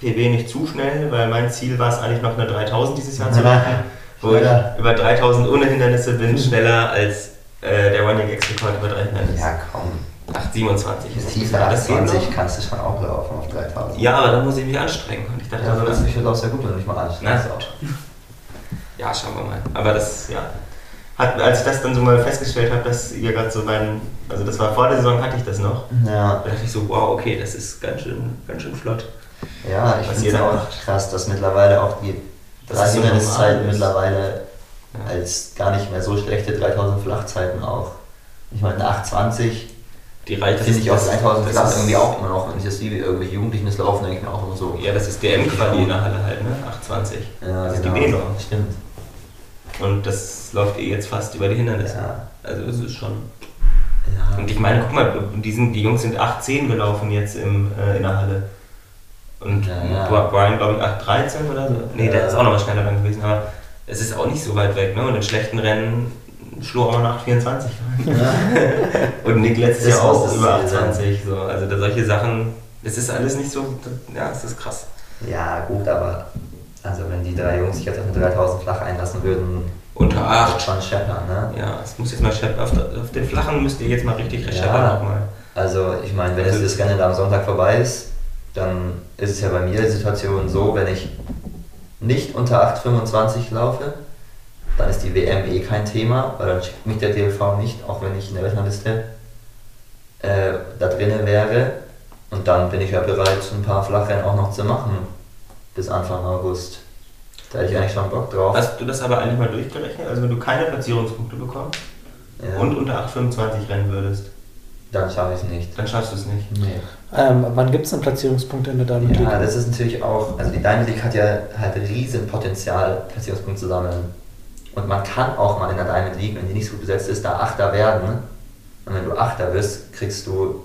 [SPEAKER 2] PB nicht zu schnell, weil mein Ziel war es eigentlich noch eine 3000 dieses Jahr zu machen. Wo ich
[SPEAKER 1] Schneller.
[SPEAKER 2] über 3000 ohne Hindernisse bin, schneller als äh, der Running X-Rekord über drei Hindernisse.
[SPEAKER 1] Ja, komm.
[SPEAKER 2] 827 ist
[SPEAKER 1] Tiefer
[SPEAKER 2] Ja, das geht
[SPEAKER 1] 28
[SPEAKER 2] noch.
[SPEAKER 1] kannst du schon auch laufen auf 3000.
[SPEAKER 2] Ja, aber dann muss ich mich anstrengen. Und ich dachte,
[SPEAKER 1] Ja,
[SPEAKER 2] also,
[SPEAKER 1] das ist auch sehr gut, wenn du dich mal anstrengst.
[SPEAKER 2] Ja, schauen wir mal. Aber das, ja. Hat, als ich das dann so mal festgestellt habe, dass ihr gerade so beim, also das war vor der Saison, hatte ich das noch.
[SPEAKER 1] Ja,
[SPEAKER 2] Da dachte ich so, wow, okay, das ist ganz schön, ganz schön flott.
[SPEAKER 1] ja ich finde es auch
[SPEAKER 2] macht.
[SPEAKER 1] krass, dass mittlerweile auch die
[SPEAKER 2] Das
[SPEAKER 1] drei
[SPEAKER 2] ist so
[SPEAKER 1] Hinderniszeiten
[SPEAKER 2] normal ist.
[SPEAKER 1] mittlerweile
[SPEAKER 2] Ja.
[SPEAKER 1] als gar nicht mehr so schlechte 3000 Flachzeiten auch. Ich meine, eine 820
[SPEAKER 2] Die Reihe,
[SPEAKER 1] finde ich auch 3000
[SPEAKER 2] das
[SPEAKER 1] Flach
[SPEAKER 2] ist-
[SPEAKER 1] irgendwie auch immer noch. Wenn ich das sehe, wie irgendwelche Jugendlichen das laufen, denke ich mir auch immer so.
[SPEAKER 2] Ja, das ist DM-Quali in der Halle halt, ne? 820.
[SPEAKER 1] Ja,
[SPEAKER 2] das ist
[SPEAKER 1] genau.
[SPEAKER 2] die B-Norm.
[SPEAKER 1] Stimmt.
[SPEAKER 2] Und das läuft eh jetzt fast über die Hindernisse.
[SPEAKER 1] Ja.
[SPEAKER 2] Also das ist schon.
[SPEAKER 1] Ja.
[SPEAKER 2] Und ich meine, guck mal, die, sind, die Jungs sind 810 gelaufen jetzt im, äh, in der Halle. Und
[SPEAKER 1] Ja, ja.
[SPEAKER 2] Bri- Brian, glaube ich, 813 oder so. Nee, der ist auch nochmal schneller dann gewesen, aber es ist auch nicht so weit weg, ne? Und in schlechten Rennen schlug auch noch 824. Und Nick letztes Jahr auch über
[SPEAKER 1] Ziel sein.
[SPEAKER 2] 820. So. Also da solche Sachen, das ist alles nicht so, ja, es ist krass.
[SPEAKER 1] ja, gut, aber also wenn die drei Jungs sich jetzt auf eine 3000 flach einlassen würden,
[SPEAKER 2] Unter
[SPEAKER 1] das
[SPEAKER 2] 8.
[SPEAKER 1] ist schon scheppern, ne?
[SPEAKER 2] Ja, es muss jetzt mal scheppern. Auf, auf den flachen müsst ihr jetzt mal richtig
[SPEAKER 1] Ja.
[SPEAKER 2] scheppern nochmal.
[SPEAKER 1] Also ich meine, wenn
[SPEAKER 2] Also-
[SPEAKER 1] das Rennen am Sonntag vorbei ist, dann ist es ja bei mir die Situation so, wenn ich nicht unter 8,25 laufe, dann ist die WM eh kein Thema, weil dann schickt mich der DLV nicht, auch wenn ich in der Weltrangliste äh, da drinnen wäre. Und dann bin ich ja bereit, ein paar Flachrennen auch noch zu machen bis Anfang August. Da hätte ich eigentlich schon Bock drauf.
[SPEAKER 2] Hast du das aber eigentlich mal durchgerechnet? Also wenn du keine Platzierungspunkte bekommst
[SPEAKER 1] Ja,
[SPEAKER 2] und unter 8,25 rennen würdest,
[SPEAKER 1] dann schaffe ich es nicht.
[SPEAKER 2] dann schaffst du es nicht.
[SPEAKER 1] Nee.
[SPEAKER 3] Ähm, wann gibt es denn Platzierungspunkte in der Diamond
[SPEAKER 1] Ja,
[SPEAKER 3] League?
[SPEAKER 1] das ist natürlich auch, also die Diamond League hat ja halt riesen Potenzial, Platzierungspunkte zu sammeln. Und man kann auch mal in der Diamond League, wenn die nicht so gut besetzt ist, da Achter werden. Und wenn du Achter bist, kriegst du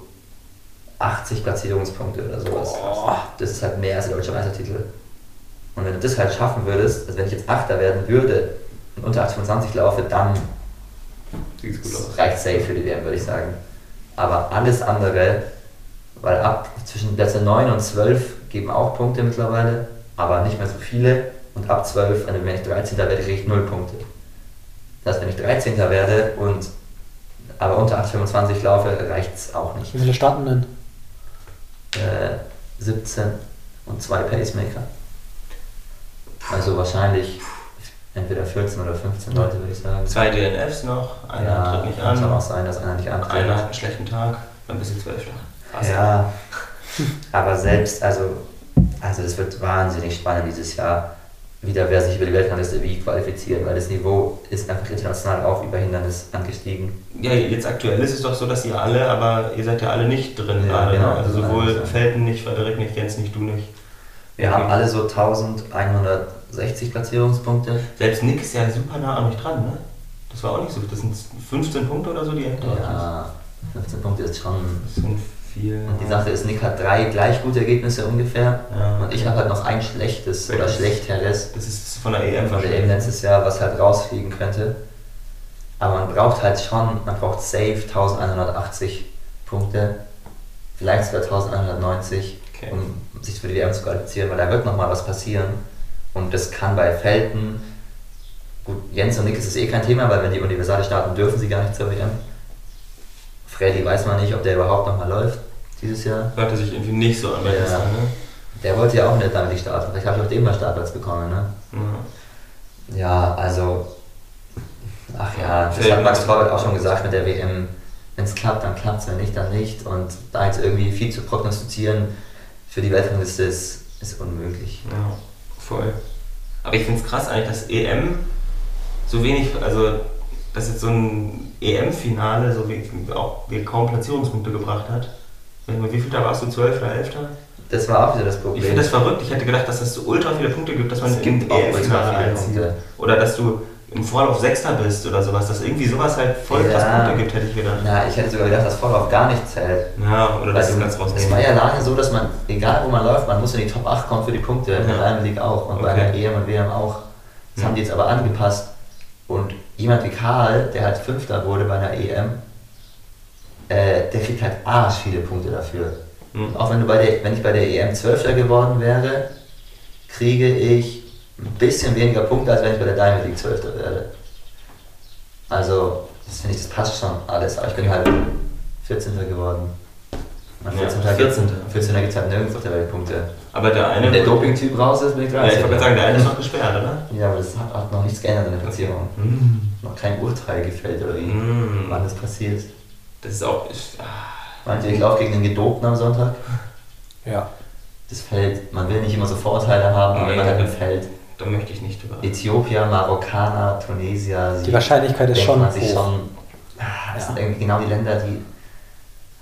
[SPEAKER 1] 80 Platzierungspunkte oder sowas.
[SPEAKER 3] Boah.
[SPEAKER 1] Das ist halt mehr als der deutsche Meistertitel. Und wenn du das halt schaffen würdest, also wenn ich jetzt Achter werden würde und unter 825 laufe, dann reicht safe für die WM, würde ich sagen. Aber alles andere, weil ab zwischen Plätze 9 und 12 geben auch Punkte mittlerweile, aber nicht mehr so viele. Und ab 12, wenn ich 13. werde, kriege ich 0 Punkte. Das heißt, wenn ich 13. werde und aber unter 825 laufe, reicht es auch nicht.
[SPEAKER 3] Wie viele starten denn?
[SPEAKER 1] Äh, 17 und zwei Pacemaker. Also wahrscheinlich entweder 14 oder 15 Leute, würde ich sagen.
[SPEAKER 2] Zwei DNFs noch, einer
[SPEAKER 1] ja,
[SPEAKER 2] tritt nicht
[SPEAKER 1] kann schon auch
[SPEAKER 2] an,
[SPEAKER 1] sein, dass einer nicht antritt.
[SPEAKER 2] einer hat einen schlechten Tag, dann bist du Zwölfter. Fast.
[SPEAKER 1] Ja, aber selbst, also, also das wird wahnsinnig spannend dieses Jahr, wieder wer sich über die Weltrangliste wie qualifiziert, weil das Niveau ist einfach international auch über Hindernis angestiegen.
[SPEAKER 2] Ja, jetzt aktuell ist es doch so, dass ihr alle, aber ihr seid ja alle nicht drin
[SPEAKER 1] Ja,
[SPEAKER 2] gerade.
[SPEAKER 1] genau.
[SPEAKER 2] ne? Also sowohl
[SPEAKER 1] Ja.
[SPEAKER 2] Felten nicht, Frederik nicht, Jens nicht, du nicht.
[SPEAKER 1] Wir
[SPEAKER 2] Okay.
[SPEAKER 1] haben alle so 1160 Platzierungspunkte.
[SPEAKER 2] Selbst Nick ist ja super nah an euch dran, ne? Das war auch nicht so. Das sind 15 Punkte oder so, die er hinter euch ist.
[SPEAKER 1] Ja, 15 Punkte ist schon.
[SPEAKER 2] Viel.
[SPEAKER 1] Und die Sache ist, Nick hat drei gleich gute Ergebnisse ungefähr.
[SPEAKER 2] Ja.
[SPEAKER 1] Und ich habe halt noch ein schlechtes oder
[SPEAKER 2] Welches?
[SPEAKER 1] schlechteres
[SPEAKER 2] Das ist von der EM
[SPEAKER 1] von der EM letztes Jahr, was halt rausfliegen könnte. Aber man braucht halt schon, man braucht safe 1180 Punkte, vielleicht sogar 1190,
[SPEAKER 2] Okay.
[SPEAKER 1] um sich für die WM zu qualifizieren, weil da wird nochmal was passieren. Und das kann bei Felten, gut, Jens und Nick ist es eh kein Thema, weil wenn die Universale starten, dürfen sie gar nicht zur WM. Freddy weiß man nicht, ob der überhaupt nochmal läuft dieses Jahr.
[SPEAKER 2] Hörte sich irgendwie nicht so an
[SPEAKER 1] Ja.
[SPEAKER 2] Ne?
[SPEAKER 1] Der wollte ja auch nicht damit starten, vielleicht habe ich auch den mal Startplatz bekommen, ne?
[SPEAKER 2] Ja.
[SPEAKER 1] Ja, also. Ach ja, das hat Max Torwart auch schon gesagt mit der WM. Wenn es klappt, dann klappt es, wenn nicht, dann nicht. Und da jetzt irgendwie viel zu prognostizieren für die Weltrangliste ist, ist unmöglich.
[SPEAKER 2] Ja, voll. Aber ich finde es krass eigentlich, dass EM so wenig, also dass jetzt so ein EM-Finale so wie, auch wie kaum Platzierungspunkte gebracht hat. Wie viel da warst du? 12 oder 11?
[SPEAKER 1] Das war auch wieder das
[SPEAKER 2] Ich
[SPEAKER 1] Problem.
[SPEAKER 2] finde das verrückt. Ich hätte gedacht, dass es so ultra viele Punkte gibt, dass man
[SPEAKER 1] Es
[SPEAKER 2] im
[SPEAKER 1] gibt auch ultra
[SPEAKER 2] EM-Finale einzieht. Oder dass du im Vorlauf Sechster bist oder sowas. Dass irgendwie sowas halt voll krass
[SPEAKER 1] Ja.
[SPEAKER 2] Punkte gibt, hätte ich gedacht.
[SPEAKER 1] Na, ich hätte sogar gedacht, dass Vorlauf gar nicht zählt.
[SPEAKER 2] Ja, oder das
[SPEAKER 1] Weil
[SPEAKER 2] ist ganz
[SPEAKER 1] es
[SPEAKER 2] rausnehmen.
[SPEAKER 1] war ja lange so, dass man, egal wo man läuft, man muss in die Top 8 kommen für die Punkte. In der
[SPEAKER 2] Ja.
[SPEAKER 1] League auch und bei
[SPEAKER 2] Okay.
[SPEAKER 1] der EM und WM auch. Das
[SPEAKER 2] Ja.
[SPEAKER 1] haben die jetzt aber angepasst. Und jemand wie Karl, der halt Fünfter wurde bei einer EM, äh, der kriegt halt arsch viele Punkte dafür.
[SPEAKER 2] Hm.
[SPEAKER 1] Und auch wenn, du bei der, wenn ich bei der EM Zwölfter geworden wäre, kriege ich ein bisschen weniger Punkte, als wenn ich bei der Diamond League Zwölfter werde. Also, das finde ich, das passt schon alles. Aber ich bin halt 14. geworden. Und
[SPEAKER 2] Ja,
[SPEAKER 1] 14.
[SPEAKER 2] 14..
[SPEAKER 1] 14. gibt es halt nirgends auf der Welt Punkte.
[SPEAKER 2] Aber der eine.
[SPEAKER 1] Wenn der Doping-Typ raus ist, bin ich
[SPEAKER 2] Ja,
[SPEAKER 1] 13.
[SPEAKER 2] ich wollte gerade sagen, der eine ist noch gesperrt, oder?
[SPEAKER 1] Ja, aber das hat, hat noch nichts geändert in der Platzierung. Noch kein Urteil gefällt oder wie,
[SPEAKER 2] Mm.
[SPEAKER 1] wann das passiert.
[SPEAKER 2] Das ist auch. Ich, ah,
[SPEAKER 1] Meint ihr, ich laufe gegen den Gedopten am Sonntag?
[SPEAKER 3] Ja.
[SPEAKER 1] Das Feld, man will nicht immer so Vorurteile haben, aber
[SPEAKER 2] Nee.
[SPEAKER 1] wenn man halt im Feld
[SPEAKER 2] da möchte ich nicht drüber.
[SPEAKER 1] Äthiopier, Marokkaner, Tunesier,
[SPEAKER 3] Die Wahrscheinlichkeit ist schon
[SPEAKER 1] man sich
[SPEAKER 3] hoch.
[SPEAKER 1] schon, ah, das
[SPEAKER 3] Ja.
[SPEAKER 1] sind irgendwie genau die Länder, die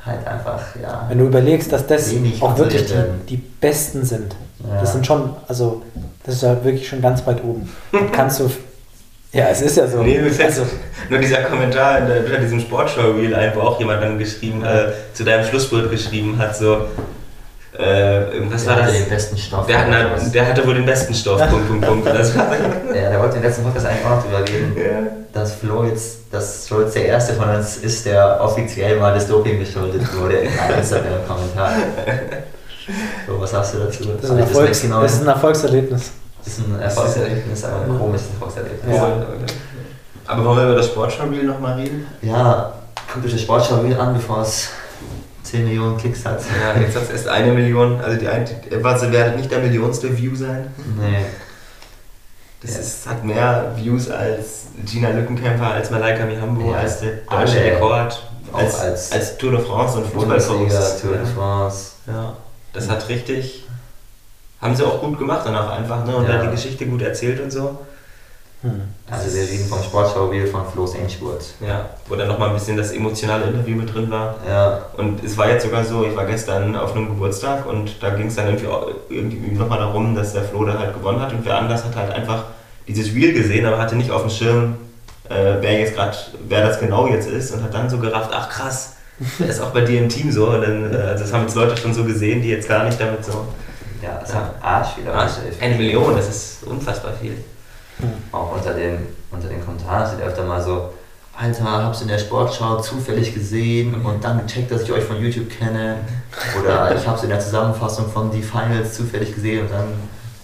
[SPEAKER 1] halt einfach, ja.
[SPEAKER 3] Wenn du überlegst, dass das auch wirklich die, die Besten sind.
[SPEAKER 1] Ja.
[SPEAKER 3] Das sind schon, also, das ist halt wirklich schon ganz weit oben. Da <laughs> kannst du. Ja, es ist ja so.
[SPEAKER 2] Nee, mir fällt
[SPEAKER 3] also,
[SPEAKER 2] nur dieser Kommentar in unter diesem Sportshow-Reel ein, wo auch jemand dann geschrieben, äh, zu deinem Schlusswort geschrieben hat, so, äh, was
[SPEAKER 1] Der
[SPEAKER 2] war
[SPEAKER 1] hatte
[SPEAKER 2] das?
[SPEAKER 1] den besten Stoff.
[SPEAKER 2] Der, hat,
[SPEAKER 1] sowas.
[SPEAKER 2] der hatte wohl den besten Stoff, Punkt, Punkt, Punkt. <laughs> Das war,
[SPEAKER 1] ja, der wollte im letzten Podcast eigentlich auch noch drüber reden,
[SPEAKER 2] ja.
[SPEAKER 1] dass Flo jetzt, dass Flo jetzt der erste von uns ist, der offiziell mal das Doping beschuldigt wurde in einem Instagram-Kommentar. So, was sagst du dazu?
[SPEAKER 3] das, ein
[SPEAKER 1] das
[SPEAKER 3] Erfolgs,
[SPEAKER 1] weggenommen?
[SPEAKER 3] das ist ein Erfolgserlebnis.
[SPEAKER 1] Das ist ein Erfolgserlebnis, aber ein
[SPEAKER 3] Ja.
[SPEAKER 1] komisches Erfolgserlebnis.
[SPEAKER 3] Ja.
[SPEAKER 2] Aber wollen wir über das Sportshow-Reel nochmal reden?
[SPEAKER 1] Ja, guckt euch das Sportschau wieder an, bevor es 10 Millionen Klicks hat.
[SPEAKER 2] Ja, jetzt hat es erst eine Million, also die eine, was werdet nicht der millionste View sein.
[SPEAKER 1] Nee.
[SPEAKER 2] Das
[SPEAKER 1] Ja.
[SPEAKER 2] ist, hat mehr Views als Gina Lückenkämper, als Malaika Mihambo,
[SPEAKER 1] Ja,
[SPEAKER 2] als der deutsche. Rekord, als,
[SPEAKER 1] als
[SPEAKER 2] als, Tour de France und Fußballpost.
[SPEAKER 1] Tour de France.
[SPEAKER 2] Ja, das hat richtig. Haben sie auch gut gemacht danach einfach, ne? Und
[SPEAKER 1] Ja.
[SPEAKER 2] dann die Geschichte gut erzählt und so.
[SPEAKER 3] Hm.
[SPEAKER 1] Also wir reden vom Sportschau-Reel von Flo's Endspurt.
[SPEAKER 2] Ja, wo dann nochmal ein bisschen das emotionale Interview mit drin war.
[SPEAKER 1] Ja,
[SPEAKER 2] Und es war jetzt sogar so, ich war gestern auf einem Geburtstag und da ging es dann irgendwie, auch irgendwie nochmal darum, dass der Flo da halt gewonnen hat und wer anders hat halt einfach dieses Reel gesehen, aber hatte nicht auf dem Schirm, äh, wer jetzt gerade, wer das genau jetzt ist und hat dann so gerafft, ach krass, der ist auch bei dir im Team so. Und dann, äh, also das haben jetzt Leute schon so gesehen, die jetzt gar nicht damit so.
[SPEAKER 1] ja, es
[SPEAKER 2] Ja.
[SPEAKER 1] hat Arsch wieder.
[SPEAKER 2] Ah,
[SPEAKER 1] Leute.
[SPEAKER 2] eine Million, das ist unfassbar viel.
[SPEAKER 1] Auch unter den, unter den Kommentaren steht öfter mal so, Alter, hab's in der Sportschau zufällig gesehen und dann gecheckt, dass ich euch von YouTube kenne. Oder <laughs> ich hab's in der Zusammenfassung von die Finals zufällig gesehen und dann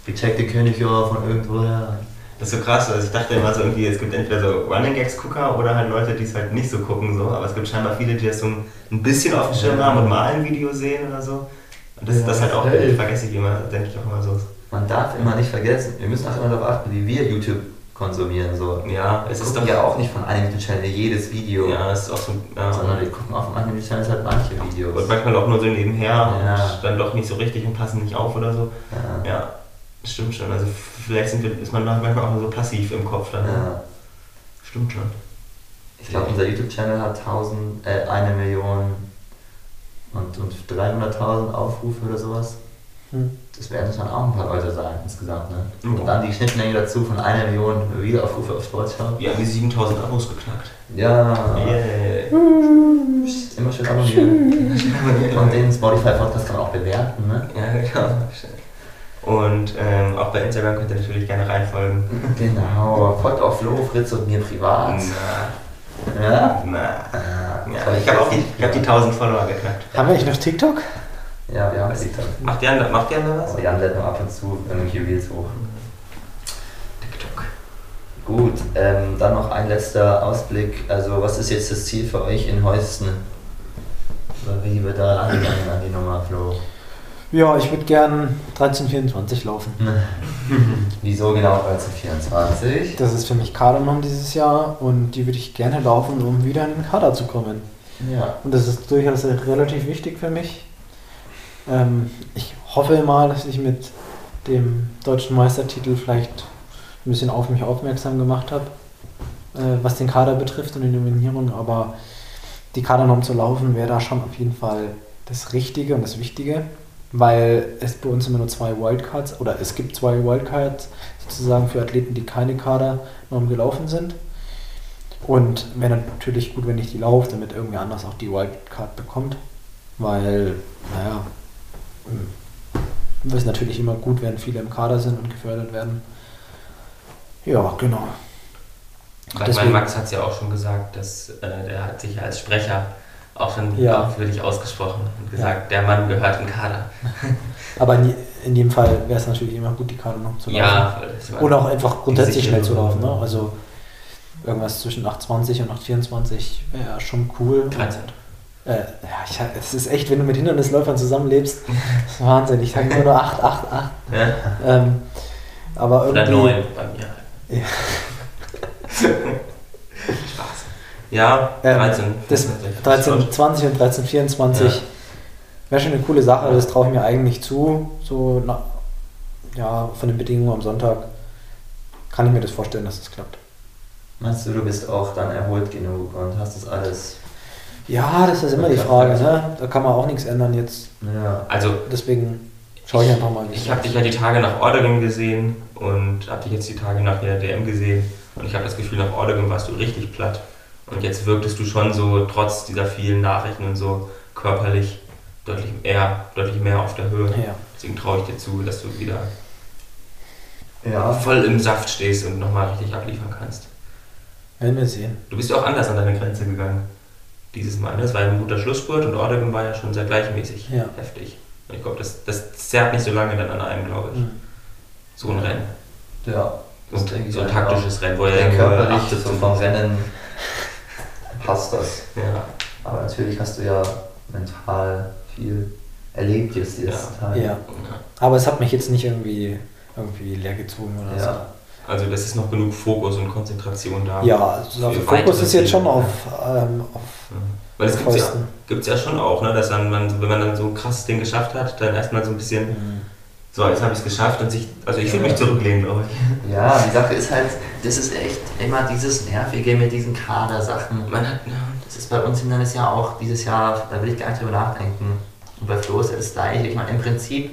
[SPEAKER 1] gecheckt, den kenne ich ja von irgendwoher.
[SPEAKER 2] Das ist so krass, also ich dachte immer so irgendwie, es gibt entweder so Running Gags Gucker oder halt Leute, die es halt nicht so gucken, so, aber es gibt scheinbar viele, die das so ein bisschen auf dem Schirm
[SPEAKER 1] Ja.
[SPEAKER 2] haben und mal ein Video sehen oder so. Und das,
[SPEAKER 1] Ja,
[SPEAKER 2] das halt auch,
[SPEAKER 1] hey.
[SPEAKER 2] vergesse ich immer, denke ich auch immer so.
[SPEAKER 1] Man darf immer nicht vergessen, wir müssen auch immer darauf achten, wie wir YouTube konsumieren. So.
[SPEAKER 2] Ja,
[SPEAKER 1] Es
[SPEAKER 2] es
[SPEAKER 1] ist doch ja auch nicht von einem YouTube-Channel jedes Video,
[SPEAKER 2] ja, es ist auch so, ja.
[SPEAKER 1] sondern wir gucken auch von einem YouTube-Channel halt manche Videos.
[SPEAKER 2] Und manchmal auch nur so nebenher
[SPEAKER 1] Ja.
[SPEAKER 2] und dann doch nicht so richtig und passen nicht auf oder so.
[SPEAKER 1] Ja.
[SPEAKER 2] Ja, stimmt schon. Also vielleicht sind wir, ist man manchmal auch nur so passiv im Kopf dann. ne?
[SPEAKER 1] Ja.
[SPEAKER 2] Stimmt schon.
[SPEAKER 1] Ich glaube, unser YouTube-Channel hat 1000, äh, eine Million und, und 300.000 Aufrufe oder sowas.
[SPEAKER 3] Hm.
[SPEAKER 1] Das werden dann auch ein paar Leute sein insgesamt. Ne?
[SPEAKER 2] Ja.
[SPEAKER 1] Und dann die Schnittmenge dazu von einer Million Wiederaufrufe auf Sportschau.
[SPEAKER 2] Wir haben die 7000 Abos geknackt.
[SPEAKER 1] Ja,
[SPEAKER 2] Yeah.
[SPEAKER 1] immer schön abonnieren. Und den Spotify-Podcast kann man auch bewerten. Ne?
[SPEAKER 2] Ja, genau. Und ähm, auch bei Instagram könnt ihr natürlich gerne reinfolgen.
[SPEAKER 1] Genau, folgt auch Flo, Fritz und mir privat.
[SPEAKER 2] Na,
[SPEAKER 1] Ja?
[SPEAKER 2] na.
[SPEAKER 1] Ja,
[SPEAKER 2] Ja, ich habe auch die, ich hab die 1000 Follower geknackt.
[SPEAKER 3] Haben wir eigentlich noch TikTok?
[SPEAKER 1] Ja, wir haben TikTok.
[SPEAKER 2] Macht Jan, macht Jan da was?
[SPEAKER 1] Aber Jan lädt nur ab und zu irgendwelche Reels hoch.
[SPEAKER 2] TikTok.
[SPEAKER 1] Gut, ähm, dann noch ein letzter Ausblick. Also, was ist jetzt das Ziel für euch in Heusten? Oder wie wird da angegangen an die Nummer, Flo?
[SPEAKER 3] Ja, ich würde gern 1324 laufen. <laughs>
[SPEAKER 1] Wieso genau 1324?
[SPEAKER 3] Das ist für mich Kadernorm dieses Jahr und die würde ich gerne laufen, um wieder in den Kader zu kommen.
[SPEAKER 1] Ja.
[SPEAKER 3] Und das ist durchaus relativ wichtig für mich. Ähm, ich hoffe mal, dass ich mit dem deutschen Meistertitel vielleicht ein bisschen auf mich aufmerksam gemacht habe, äh, was den Kader betrifft und die Nominierung. Aber die Kadernorm zu laufen wäre da schon auf jeden Fall das Richtige und das Wichtige, weil es bei uns immer nur zwei Wildcards oder es gibt zwei Wildcards sozusagen für Athleten, die keine Kadernorm gelaufen sind. Und wäre natürlich gut, wenn ich die laufe, damit irgendwer anders auch die Wildcard bekommt. Weil, naja, es ist natürlich immer gut, wenn viele im Kader sind und gefördert werden. Ja, genau.
[SPEAKER 2] Weil mein
[SPEAKER 3] Deswegen-
[SPEAKER 2] Max hat es ja auch schon gesagt, dass äh, der hat sich ja als Sprecher auch schon
[SPEAKER 3] Ja.
[SPEAKER 2] dich ausgesprochen und gesagt, der Mann gehört den Kader. <laughs>
[SPEAKER 3] Aber in, in jedem Fall wäre es natürlich immer gut, die Karte noch zu laufen.
[SPEAKER 2] Ja, das
[SPEAKER 3] Und auch einfach grundsätzlich schnell zu laufen. Ne? Also irgendwas zwischen 8,20 und 8,24 wäre schon cool.
[SPEAKER 2] 13.
[SPEAKER 3] Äh, ja, es ist echt, wenn du mit Hindernisläufern zusammenlebst, das <laughs> ist Wahnsinn. Ich sage immer nur 8, 8, 8.
[SPEAKER 2] Ja?
[SPEAKER 3] Ähm, aber
[SPEAKER 2] Oder
[SPEAKER 3] irgendwie.
[SPEAKER 2] 9 bei mir.
[SPEAKER 3] Ja. <laughs>
[SPEAKER 2] Spaß. Ja,
[SPEAKER 3] Ähm,
[SPEAKER 2] 13.
[SPEAKER 3] Das 1320 und 1324
[SPEAKER 2] Ja.
[SPEAKER 3] wäre schon eine coole Sache, das traue ich mir eigentlich zu. So, na, ja, von den Bedingungen am Sonntag kann ich mir das vorstellen, dass es klappt.
[SPEAKER 1] Meinst du, du bist auch dann erholt genug und hast das alles?
[SPEAKER 3] Ja, das ist immer die Frage, ne? Da kann man auch nichts ändern jetzt.
[SPEAKER 1] Ja.
[SPEAKER 2] Also,
[SPEAKER 3] Deswegen schaue ich einfach mal,
[SPEAKER 2] ich habe dich ja die Tage nach Oregon gesehen und habe dich jetzt die Tage nach der DM gesehen. Und ich habe das Gefühl, nach Oregon warst du richtig platt. Und jetzt wirktest du schon so, trotz dieser vielen Nachrichten und so, körperlich deutlich eher, deutlich mehr auf der Höhe.
[SPEAKER 3] Ja.
[SPEAKER 2] Deswegen traue ich dir zu, dass du wieder
[SPEAKER 1] Ja.
[SPEAKER 2] voll im Saft stehst und nochmal richtig abliefern kannst.
[SPEAKER 3] Werden wir sehen.
[SPEAKER 2] Du bist ja auch anders an deine Grenze gegangen. Dieses Mal. ne? Das war ja ein guter Schlussspurt und Oregon war ja schon sehr gleichmäßig
[SPEAKER 3] Ja.
[SPEAKER 2] heftig. Und ich glaube, das, das zerrt nicht so lange dann an einem, glaube ich.
[SPEAKER 3] Mhm.
[SPEAKER 2] So ein Rennen.
[SPEAKER 1] Ja.
[SPEAKER 2] So
[SPEAKER 1] ich
[SPEAKER 2] so ein
[SPEAKER 1] auch.
[SPEAKER 2] taktisches Rennen, wo er
[SPEAKER 1] Ja, körperlich so
[SPEAKER 2] zum
[SPEAKER 1] vom Rennen passt das.
[SPEAKER 2] Ja.
[SPEAKER 1] Aber natürlich hast du ja mental viel erlebt jetzt die letzten Tage.
[SPEAKER 3] Ja. Aber es hat mich jetzt nicht irgendwie, irgendwie leer gezogen oder
[SPEAKER 1] Ja.
[SPEAKER 2] Also das ist noch genug Fokus und Konzentration da.
[SPEAKER 3] Ja, also der Fokus ist jetzt schon
[SPEAKER 2] Ziele.
[SPEAKER 3] auf, ähm, auf
[SPEAKER 2] Ja. Weil es gibt ja,
[SPEAKER 3] Fäusten.
[SPEAKER 2] gibt's ja schon auch, ne, dass dann, man, wenn man dann so ein krasses Ding geschafft hat, dann erstmal so ein bisschen,
[SPEAKER 3] Mhm.
[SPEAKER 2] so jetzt habe ich es geschafft und sich, also ich würde mich zurücklehnen, glaube ich.
[SPEAKER 1] Ja, die Sache ist halt, das ist echt immer dieses Nervige mit diesen Kadersachen.
[SPEAKER 2] Man hat, ja,
[SPEAKER 1] Das ist bei uns Hindernis ja auch dieses Jahr, da will ich gar nicht drüber nachdenken. Und bei Flo ist ja das gleiche. Ich meine, im Prinzip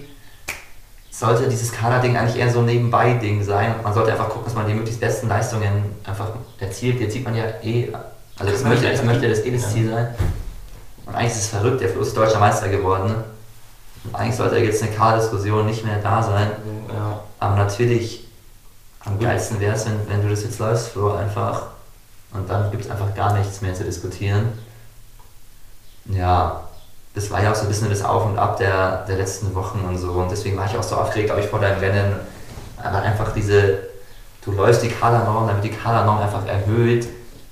[SPEAKER 1] sollte dieses Kaderding eigentlich eher so ein Nebenbei-Ding sein. Man sollte einfach gucken, dass man die möglichst besten Leistungen einfach erzielt. Jetzt sieht man ja eh, also das möchte, das möchte das eh das Ziel sein. Und eigentlich ist es verrückt, der Flo ist deutscher Meister geworden. Und eigentlich sollte jetzt eine Kaderdiskussion nicht mehr da sein.
[SPEAKER 2] ja.
[SPEAKER 1] Aber natürlich, am geilsten wäre es, wenn, wenn du das jetzt läufst, Flo, einfach. Und dann gibt es einfach gar nichts mehr zu diskutieren. Ja, das war ja auch so ein bisschen das Auf und Ab der, der letzten Wochen und so. Und deswegen war ich auch so aufgeregt, glaube ich, vor deinem Rennen. Aber einfach diese, du läufst die Kadernorm, dann wird die Kadernorm einfach erhöht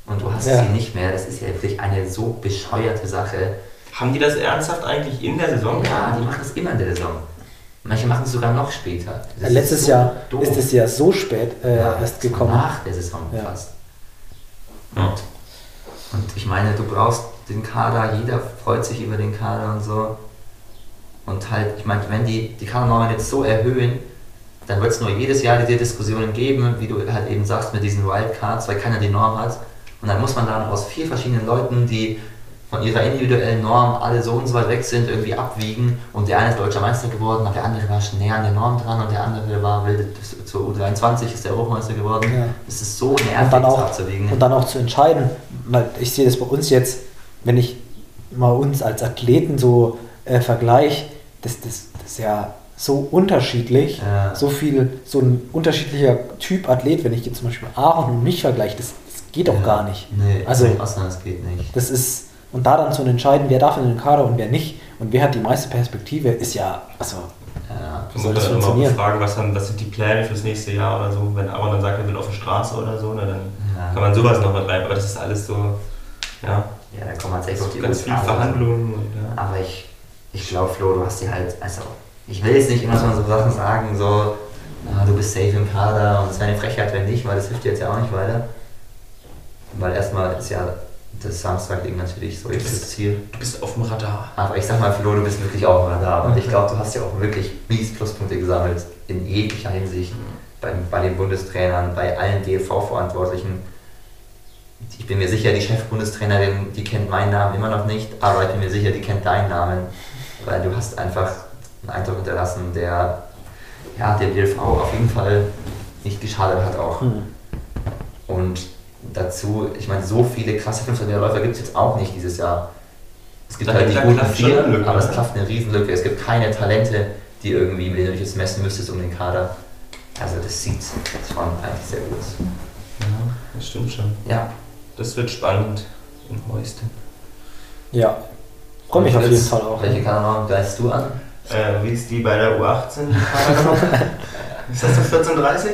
[SPEAKER 1] und du hast
[SPEAKER 3] Ja.
[SPEAKER 1] sie nicht mehr. Das ist ja wirklich eine so bescheuerte Sache.
[SPEAKER 2] Haben die das ernsthaft eigentlich in der Saison?
[SPEAKER 1] Ja, die machen das immer in der Saison. Manche machen es sogar noch später. Das ist
[SPEAKER 3] Letztes
[SPEAKER 1] so
[SPEAKER 3] Jahr
[SPEAKER 1] doof.
[SPEAKER 3] ist es ja so spät äh,
[SPEAKER 1] Ja,
[SPEAKER 3] erst gekommen.
[SPEAKER 1] Nach der Saison
[SPEAKER 3] Ja.
[SPEAKER 1] fast.
[SPEAKER 2] Ja.
[SPEAKER 1] Und ich meine, du brauchst den Kader, jeder freut sich über den Kader und so. Und halt, ich meine, wenn die die Kadernormen jetzt so erhöhen, dann wird es nur jedes Jahr diese Diskussionen geben, wie du halt eben sagst, mit diesen Wildcards, weil keiner die Norm hat. Und dann muss man dann aus vier verschiedenen Leuten, die von ihrer individuellen Norm alle so und so weit weg sind, irgendwie abwiegen und der eine ist deutscher Meister geworden, aber der andere war schon näher an der Norm dran und der andere war will, zur U23 ist der Europameister geworden.
[SPEAKER 3] Ja.
[SPEAKER 1] Es ist so
[SPEAKER 3] Und
[SPEAKER 1] nervig,
[SPEAKER 3] dann,
[SPEAKER 1] das
[SPEAKER 3] auch,
[SPEAKER 1] abzuwiegen.
[SPEAKER 3] und dann auch zu entscheiden, weil ich sehe das bei uns jetzt, wenn ich mal uns als Athleten so äh, vergleiche, das, das, das ist ja so unterschiedlich,
[SPEAKER 1] Ja.
[SPEAKER 3] so viel, so ein unterschiedlicher Typ Athlet, wenn ich jetzt zum Beispiel Aaron und mich vergleiche, das, das geht doch
[SPEAKER 1] Ja.
[SPEAKER 3] gar nicht.
[SPEAKER 1] Nee,
[SPEAKER 3] Also-
[SPEAKER 1] das geht nicht.
[SPEAKER 3] Das ist, und da dann zu entscheiden, wer darf in den Kader und wer nicht und wer hat die meiste Perspektive, ist ja, also,
[SPEAKER 1] Ja.
[SPEAKER 2] Du
[SPEAKER 3] soll das funktionieren?
[SPEAKER 2] fragen, was, dann, was sind die Pläne fürs nächste Jahr oder so. Wenn Aaron dann sagt, er will auf der Straße oder so, ne, dann
[SPEAKER 1] Ja.
[SPEAKER 2] kann man sowas noch mit rein. Aber das ist alles so, ja,
[SPEAKER 1] Ja, da kommen tatsächlich auch die
[SPEAKER 2] ganz viel
[SPEAKER 1] USA oder so.
[SPEAKER 2] Verhandlungen. Ja.
[SPEAKER 1] Aber ich, ich glaube, Flo, du hast dir halt, also, ich will jetzt nicht immer so Sachen sagen, so, ah, du bist safe im Kader und es wäre eine Frechheit, wenn nicht, weil das hilft dir jetzt ja auch nicht weiter. Weil erstmal ist ja das Samstag-Ding natürlich so jetzt das Ziel.
[SPEAKER 2] Du bist auf dem Radar.
[SPEAKER 1] Aber ich sag mal, Flo, du bist wirklich auch mal da. Und ich glaube, du hast ja auch wirklich mies Pluspunkte gesammelt in jeglicher Hinsicht. Bei, bei den Bundestrainern, bei allen DLV-Verantwortlichen. Ich bin mir sicher, die Chefbundestrainerin, die kennt meinen Namen immer noch nicht, aber ich bin mir sicher, die kennt deinen Namen. Weil du hast einfach einen Eindruck hinterlassen, der ja, dem DLV auf jeden Fall nicht geschadet hat auch.
[SPEAKER 3] hm.
[SPEAKER 1] Und dazu, ich meine, so viele krasse 500 Meter Läufer gibt es jetzt auch nicht dieses Jahr. Es gibt
[SPEAKER 2] Da-
[SPEAKER 1] halt die guten vier, aber es
[SPEAKER 2] ne?
[SPEAKER 1] klafft eine Riesenlücke. Es gibt keine Talente, die irgendwie, mit denen du dich jetzt messen müsstest um den Kader. Also das sieht schon eigentlich sehr gut aus.
[SPEAKER 2] Ja, das stimmt schon.
[SPEAKER 1] Ja.
[SPEAKER 2] Das wird spannend in Heusten.
[SPEAKER 3] ja, freue mich auf jeden Fall auch.
[SPEAKER 1] Welche Kadernorm greifst du an?
[SPEAKER 2] Äh, wie ist die bei der U18? die Kadernorm? ist das so 14.30?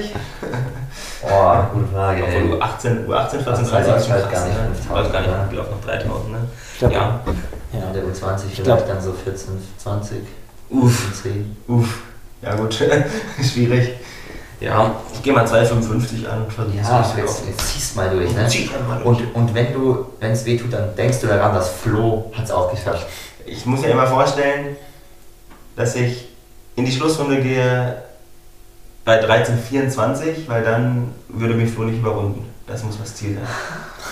[SPEAKER 1] Oh, gute Frage.
[SPEAKER 2] Obwohl
[SPEAKER 1] ey.
[SPEAKER 2] U18, U18
[SPEAKER 1] Das
[SPEAKER 2] 14.30
[SPEAKER 1] läuft
[SPEAKER 2] ist schon
[SPEAKER 1] halt gar nicht
[SPEAKER 2] ne?
[SPEAKER 1] 5000,
[SPEAKER 2] Läuft gar nicht,
[SPEAKER 1] ne?
[SPEAKER 2] läuft noch 3000, ne?
[SPEAKER 3] Ich glaub,
[SPEAKER 2] Ja.
[SPEAKER 1] In
[SPEAKER 3] ja.
[SPEAKER 1] der U20
[SPEAKER 3] Ich
[SPEAKER 1] vielleicht
[SPEAKER 3] glaub-
[SPEAKER 1] dann so 14, 20,
[SPEAKER 2] Uff,
[SPEAKER 1] 10.
[SPEAKER 2] uff. Ja gut, <laughs> schwierig. Ja, ich gehe mal 2,55 an und versuche
[SPEAKER 1] Ja, jetzt, jetzt ziehst mal durch, ne?
[SPEAKER 2] Zieh mal durch.
[SPEAKER 1] Und, und wenn du, wenn es weh tut, dann denkst du daran, dass Flo hat es auch geschafft.
[SPEAKER 2] Ich muss mir immer vorstellen, dass ich in die Schlussrunde gehe bei 13,24, weil dann würde mich Flo nicht überrunden. Das muss das Ziel sein.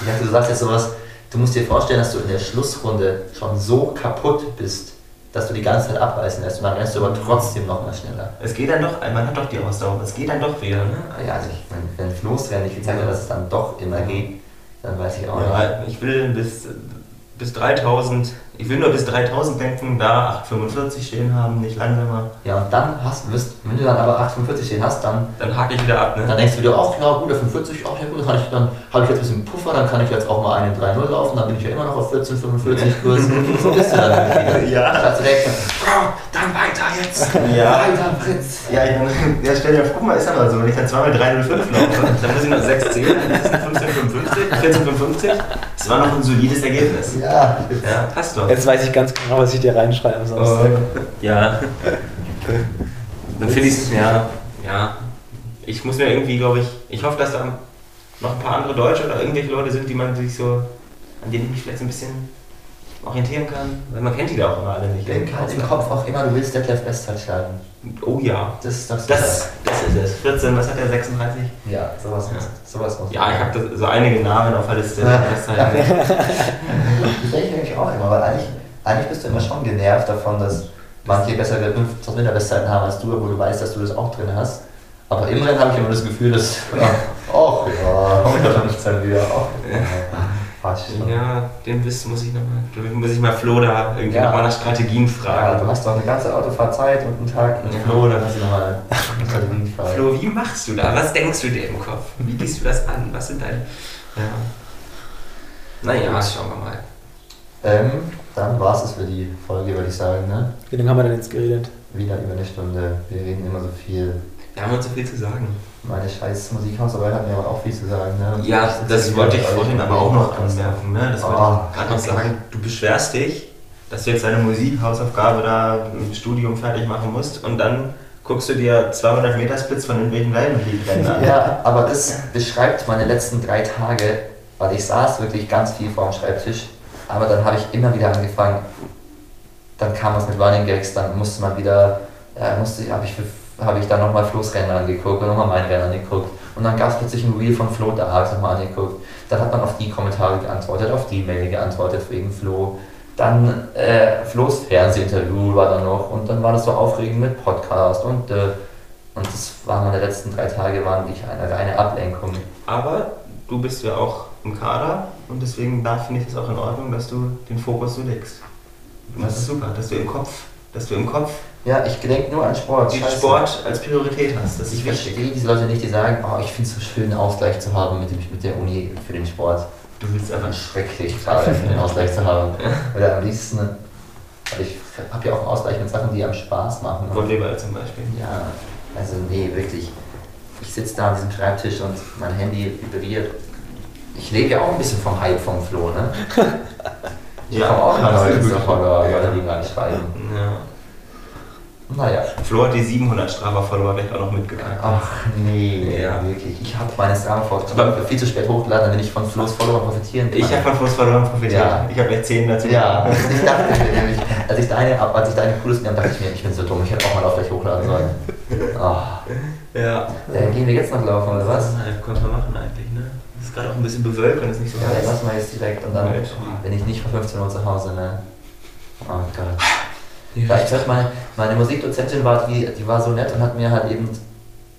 [SPEAKER 1] Ich dachte, du sagst jetzt sowas, du musst dir vorstellen, dass du in der Schlussrunde schon so kaputt bist, dass du die ganze Zeit abreißen lässt und dann rennst du aber trotzdem noch mal schneller.
[SPEAKER 2] Es geht dann doch, man hat doch die Ausdauer, es geht dann doch wieder. Ne?
[SPEAKER 1] Ja, also ich, wenn, wenn Flo's Rennen nicht gezeigt hat, dass es dann doch immer geht, dann weiß ich auch nicht.
[SPEAKER 2] Ja, ich will bis, bis 3000, ich will nur bis 3000 denken, da 8,45 stehen haben, nicht langsamer.
[SPEAKER 1] Ja, und dann hast, wirst, wenn du dann aber 8,45 stehen hast, dann,
[SPEAKER 2] Dann hake ich wieder ab.
[SPEAKER 1] dann
[SPEAKER 2] Ne?
[SPEAKER 1] denkst du dir auch, ja gut, der 45, auch ja gut, dann, kann ich, dann habe ich jetzt ein bisschen Puffer, dann kann ich jetzt auch mal einen 3-0 laufen, dann bin ich ja immer noch auf 14,45 Kurs. <laughs> so bist du dann wieder.
[SPEAKER 2] Ja.
[SPEAKER 1] Statt direkt, Bro, dann weiter jetzt.
[SPEAKER 2] Ja.
[SPEAKER 1] Weiter, Prinz.
[SPEAKER 2] Ja, ich meine, ja, stell dir vor, mal ist aber so, wenn ich dann zweimal 3,05 laufe, dann muss ich noch 6,10, dann ist es 15,55, 14,55. Das war noch ein solides Ergebnis.
[SPEAKER 1] Ja,
[SPEAKER 2] Ja, passt doch.
[SPEAKER 3] Jetzt weiß ich ganz genau, was ich dir reinschreibe am Samstag.
[SPEAKER 2] Ja. Dann finde ich es, ja, ja. Ich muss mir irgendwie, glaube ich, ich hoffe, dass da noch ein paar andere Deutsche oder irgendwelche Leute sind, die man sich so, an denen ich mich vielleicht so ein bisschen orientieren kann. Weil man kennt die da auch immer alle nicht.
[SPEAKER 1] Halt im Kopf auch immer, du willst Detlef Westphal schlagen.
[SPEAKER 2] Oh ja.
[SPEAKER 1] Das ist das.
[SPEAKER 2] Das, das ist es. 14, was hat der? 36?
[SPEAKER 1] Ja, sowas
[SPEAKER 2] Ja.
[SPEAKER 1] muss. Sowas muss.
[SPEAKER 2] Ja, ich habe so einige Namen auf der Liste. <laughs> Das
[SPEAKER 1] denke ich eigentlich auch immer, weil eigentlich, eigentlich bist du immer schon genervt davon, dass manche bessere 5000 Meter Bestzeiten haben als du, obwohl du weißt, dass du das auch drin hast. Aber im Rennen habe ich immer das Gefühl, dass, ja, <laughs> ach ja, 115 wieder, <laughs> ja, schon.
[SPEAKER 2] ja, den Wissen muss ich nochmal, muss ich mal Flo da irgendwie
[SPEAKER 1] Ja.
[SPEAKER 2] nochmal nach Strategien
[SPEAKER 1] Ja,
[SPEAKER 2] fragen.
[SPEAKER 1] du hast doch eine ganze Autofahrt Zeit und einen Tag mit
[SPEAKER 2] Ja.
[SPEAKER 1] Flo, dann hast du nochmal eine Strategie <laughs> frei.
[SPEAKER 2] Flo, wie machst du da? Was denkst du dir im Kopf? Wie gehst du das an? Was sind deine. Ja. Naja, schauen wir mal.
[SPEAKER 1] Ähm, dann war es für die Folge, würde ich sagen, ne?
[SPEAKER 3] Wie lange haben wir denn jetzt geredet?
[SPEAKER 1] Wieder über eine Stunde. Wir reden immer so viel.
[SPEAKER 2] Wir haben uns so viel zu sagen.
[SPEAKER 1] Meine scheiß Musikhausarbeit hat mir aber auch viel zu sagen, ne?
[SPEAKER 2] Ja, das
[SPEAKER 1] hier
[SPEAKER 2] wollte ich
[SPEAKER 1] mit euch
[SPEAKER 2] vorhin aber auch noch anmerken. Ne? Das wollte
[SPEAKER 1] Ah,
[SPEAKER 2] ich gerade noch sagen. Du beschwerst dich, dass du jetzt deine Musikhausaufgabe da im Studium fertig machen musst und dann guckst du dir 200 Meter Splits von irgendwelchen Wellenliedrennen an.
[SPEAKER 1] Ja, aber das beschreibt meine letzten drei Tage, weil ich saß wirklich ganz viel vor dem Schreibtisch, aber dann habe ich immer wieder angefangen, dann kam was mit Running Gags, dann musste man wieder, äh, musste, habe ich für habe ich dann nochmal Flo's Rennen angeguckt und nochmal mein Rennen angeguckt. Und dann gab es plötzlich ein Reel von Flo, da habe ich nochmal angeguckt. Dann hat man auf die Kommentare geantwortet, auf die Mail geantwortet wegen Flo. Dann äh, Flo's Fernsehinterview war dann noch und dann war das so aufregend mit Podcast und äh, und das waren meine letzten drei Tage waren wirklich eine reine Ablenkung.
[SPEAKER 2] Aber du bist ja auch im Kader und deswegen da finde ich es auch in Ordnung, dass du den Fokus so legst. Und das ist super, dass du im Kopf, dass du im Kopf
[SPEAKER 1] Ja, ich denke nur an Sport.
[SPEAKER 2] den
[SPEAKER 1] Scheiße.
[SPEAKER 2] Sport als Priorität hast. Das
[SPEAKER 1] Ich
[SPEAKER 2] ist wichtig.
[SPEAKER 1] verstehe diese Leute nicht, die sagen, oh, ich finde es so schön, einen Ausgleich zu haben mit, dem, mit der Uni für den Sport.
[SPEAKER 2] Du willst einfach
[SPEAKER 1] Schrecklich, gerade einen Ausgleich zu haben. Oder am liebsten, weil ich habe ja auch einen Ausgleich mit Sachen, die einem Spaß machen.
[SPEAKER 2] Volleyball zum Beispiel.
[SPEAKER 1] Ja, also nee, wirklich. Ich sitze da an diesem Schreibtisch und mein Handy vibriert. Ich lebe ja auch ein bisschen vom Hype vom Flo, ne? <laughs> Ich
[SPEAKER 2] Ja,
[SPEAKER 1] komme auch immer Leute Follower,
[SPEAKER 2] Ja.
[SPEAKER 1] Leute, die gar nicht schreiben.
[SPEAKER 2] Ja.
[SPEAKER 1] Naja.
[SPEAKER 2] Flo hat die 700 Strava-Follower weg auch noch mitgegangen.
[SPEAKER 1] Ach nee,
[SPEAKER 2] Ja.
[SPEAKER 1] wirklich. Ich habe meine Strava-Fotos viel zu spät hochgeladen, damit ich von Flo's Follower profitieren kann.
[SPEAKER 2] Ich habe von Flo's Followern profitiert.
[SPEAKER 1] Ja.
[SPEAKER 2] Ich habe gleich 10 dazu.
[SPEAKER 1] Ja, ich dachte mir nämlich, als ich deine, als ich deine cooles genommen dachte ich mir, ich bin so dumm, ich hätte auch mal auf gleich hochladen sollen. Oh. <laughs>
[SPEAKER 2] Ja.
[SPEAKER 1] Äh, gehen wir jetzt noch laufen, oder was?
[SPEAKER 2] Ja, können wir machen eigentlich, ist gerade auch ein bisschen bewölkt und ist nicht so
[SPEAKER 1] Ja,
[SPEAKER 2] heiß.
[SPEAKER 1] lassen wir jetzt direkt und dann
[SPEAKER 2] Right.
[SPEAKER 1] bin ich nicht vor 15 Uhr zu Hause, ne? Oh Gott. Ja, ich weiß, meine, meine Musikdozentin war, die, die war so nett und hat mir halt eben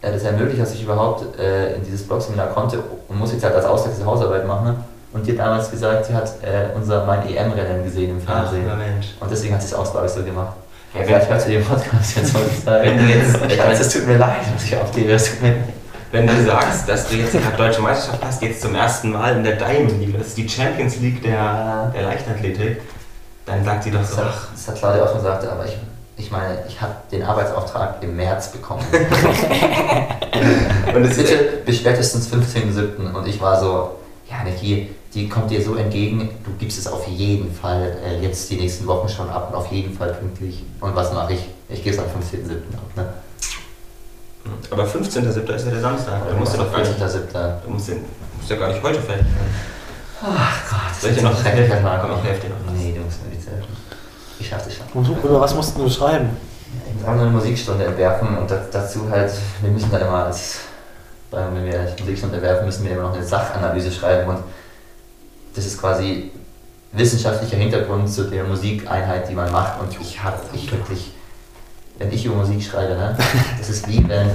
[SPEAKER 1] äh, das ermöglicht, dass ich überhaupt äh, in dieses Blogseminar konnte und muss jetzt halt als Ausgleich diese Hausarbeit machen. Ne? Und die hat damals gesagt, sie hat äh, unser, mein EM-Rennen gesehen im
[SPEAKER 2] Ach,
[SPEAKER 1] Fernsehen.
[SPEAKER 2] na Mensch.
[SPEAKER 1] Und deswegen hat sie es auch, glaube ich, so gemacht.
[SPEAKER 2] Ja,
[SPEAKER 1] Ja, vielleicht hört sie den Podcast jetzt <laughs> heute sagen.
[SPEAKER 2] Wenn du jetzt-
[SPEAKER 1] ich weiß, es tut mir leid, dass ich aufgebe. Es tut mir
[SPEAKER 2] Wenn du sagst, dass du jetzt gerade deutsche Meisterschaft hast, jetzt zum ersten Mal in der Diamond League, das ist die Champions League der, der Leichtathletik, dann sagt sie doch
[SPEAKER 1] Das
[SPEAKER 2] so,
[SPEAKER 1] hat,
[SPEAKER 2] ach,
[SPEAKER 1] das hat Claudia auch schon gesagt, aber ich, ich meine, ich habe den Arbeitsauftrag im März bekommen. <laughs>
[SPEAKER 2] und es
[SPEAKER 1] Bitte bis spätestens 15.07. Und ich war so, ja, Niki, die kommt dir so entgegen, du gibst es auf jeden Fall äh, jetzt die nächsten Wochen schon ab und auf jeden Fall pünktlich. Und was mache ich? Ich gebe es am 15.07. ab. Ne?
[SPEAKER 2] Aber 15.07. ist ja der Samstag. Da musst du doch gar nicht,
[SPEAKER 1] 14.07.
[SPEAKER 2] du musst, musst ja gar nicht heute fertig sein.
[SPEAKER 1] Ach Gott,
[SPEAKER 2] Soll ich dir noch helfen? Komm, ich helfe dir noch.
[SPEAKER 1] Nee, du musst mir nichts helfen. Ich schaff das schon.
[SPEAKER 3] Und du, über was mussten du schreiben?
[SPEAKER 1] Wir haben eine Musikstunde entwerfen und da, dazu halt, wir müssen da immer als, wenn wir Musikstunde entwerfen, müssen wir immer noch eine Sachanalyse schreiben und das ist quasi wissenschaftlicher Hintergrund zu der Musikeinheit, die man macht und ich habe, ich wirklich, wenn ich über Musik schreibe, ne, das ist wie wenn...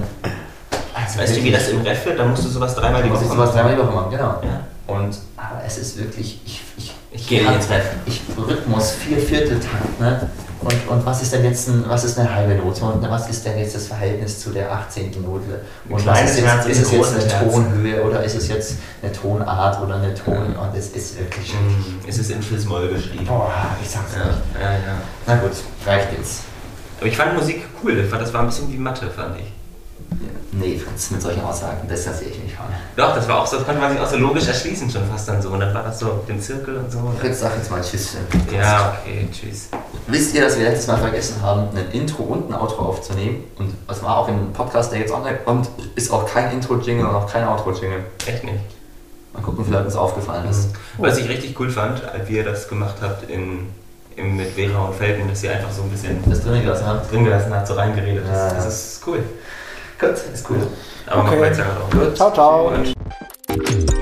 [SPEAKER 2] Weißt du, wie das im Ref wird? Da musst du sowas dreimal die
[SPEAKER 1] muss
[SPEAKER 2] Woche
[SPEAKER 1] ich sowas dreimal die Woche machen, genau.
[SPEAKER 2] Ja.
[SPEAKER 1] Und, aber es ist wirklich, ich, ich,
[SPEAKER 2] Ich gehe ins Ref.
[SPEAKER 1] Ich Rhythmus, vier Vierteltakt, ne? Und, und was ist denn jetzt ein, was ist eine halbe Note und was ist denn jetzt das Verhältnis zu der 18. Note? Und was ist, jetzt, ist es jetzt eine
[SPEAKER 2] Herz.
[SPEAKER 1] Tonhöhe oder ist es jetzt eine Tonart oder eine Ton? Und es ist wirklich.
[SPEAKER 2] Mm, Es ist in Fis-Moll geschrieben.
[SPEAKER 1] Boah, ich sag's
[SPEAKER 2] Ja,
[SPEAKER 1] nicht.
[SPEAKER 2] ja, ja.
[SPEAKER 1] Na gut, reicht jetzt.
[SPEAKER 2] Aber ich fand Musik cool. Ich fand, das war ein bisschen wie Mathe, fand ich.
[SPEAKER 1] Nee, Fritz, mit solchen Aussagen, das sehe ich nicht von.
[SPEAKER 2] Doch, das war auch so, das konnte man sich auch so logisch erschließen schon fast dann so. Und dann war das so mit dem Zirkel und so.
[SPEAKER 1] Fritz, sag jetzt mal Tschüss.
[SPEAKER 2] Ja, okay, tschüss.
[SPEAKER 1] Wisst ihr, dass wir letztes Mal vergessen haben, ein Intro und ein Outro aufzunehmen? Und das war auch im Podcast, der jetzt online kommt, ist auch kein Intro-Jingle und auch kein Outro-Jingle.
[SPEAKER 2] Echt nicht.
[SPEAKER 1] Mal gucken, wie Leuten es aufgefallen ist.
[SPEAKER 2] Was ich richtig cool fand, als ihr das gemacht habt in, mit Vera und Felgen, dass ihr einfach so ein bisschen
[SPEAKER 1] Das drin gelassen haben.
[SPEAKER 2] drin gelassen habt, so reingeredet.
[SPEAKER 1] Ja,
[SPEAKER 2] Das, das ist cool.
[SPEAKER 1] Gut, ist cool.
[SPEAKER 2] Aber
[SPEAKER 3] Okay.
[SPEAKER 2] machen wir jetzt ja auch.
[SPEAKER 1] Gut.
[SPEAKER 3] Ciao, ciao.
[SPEAKER 2] Und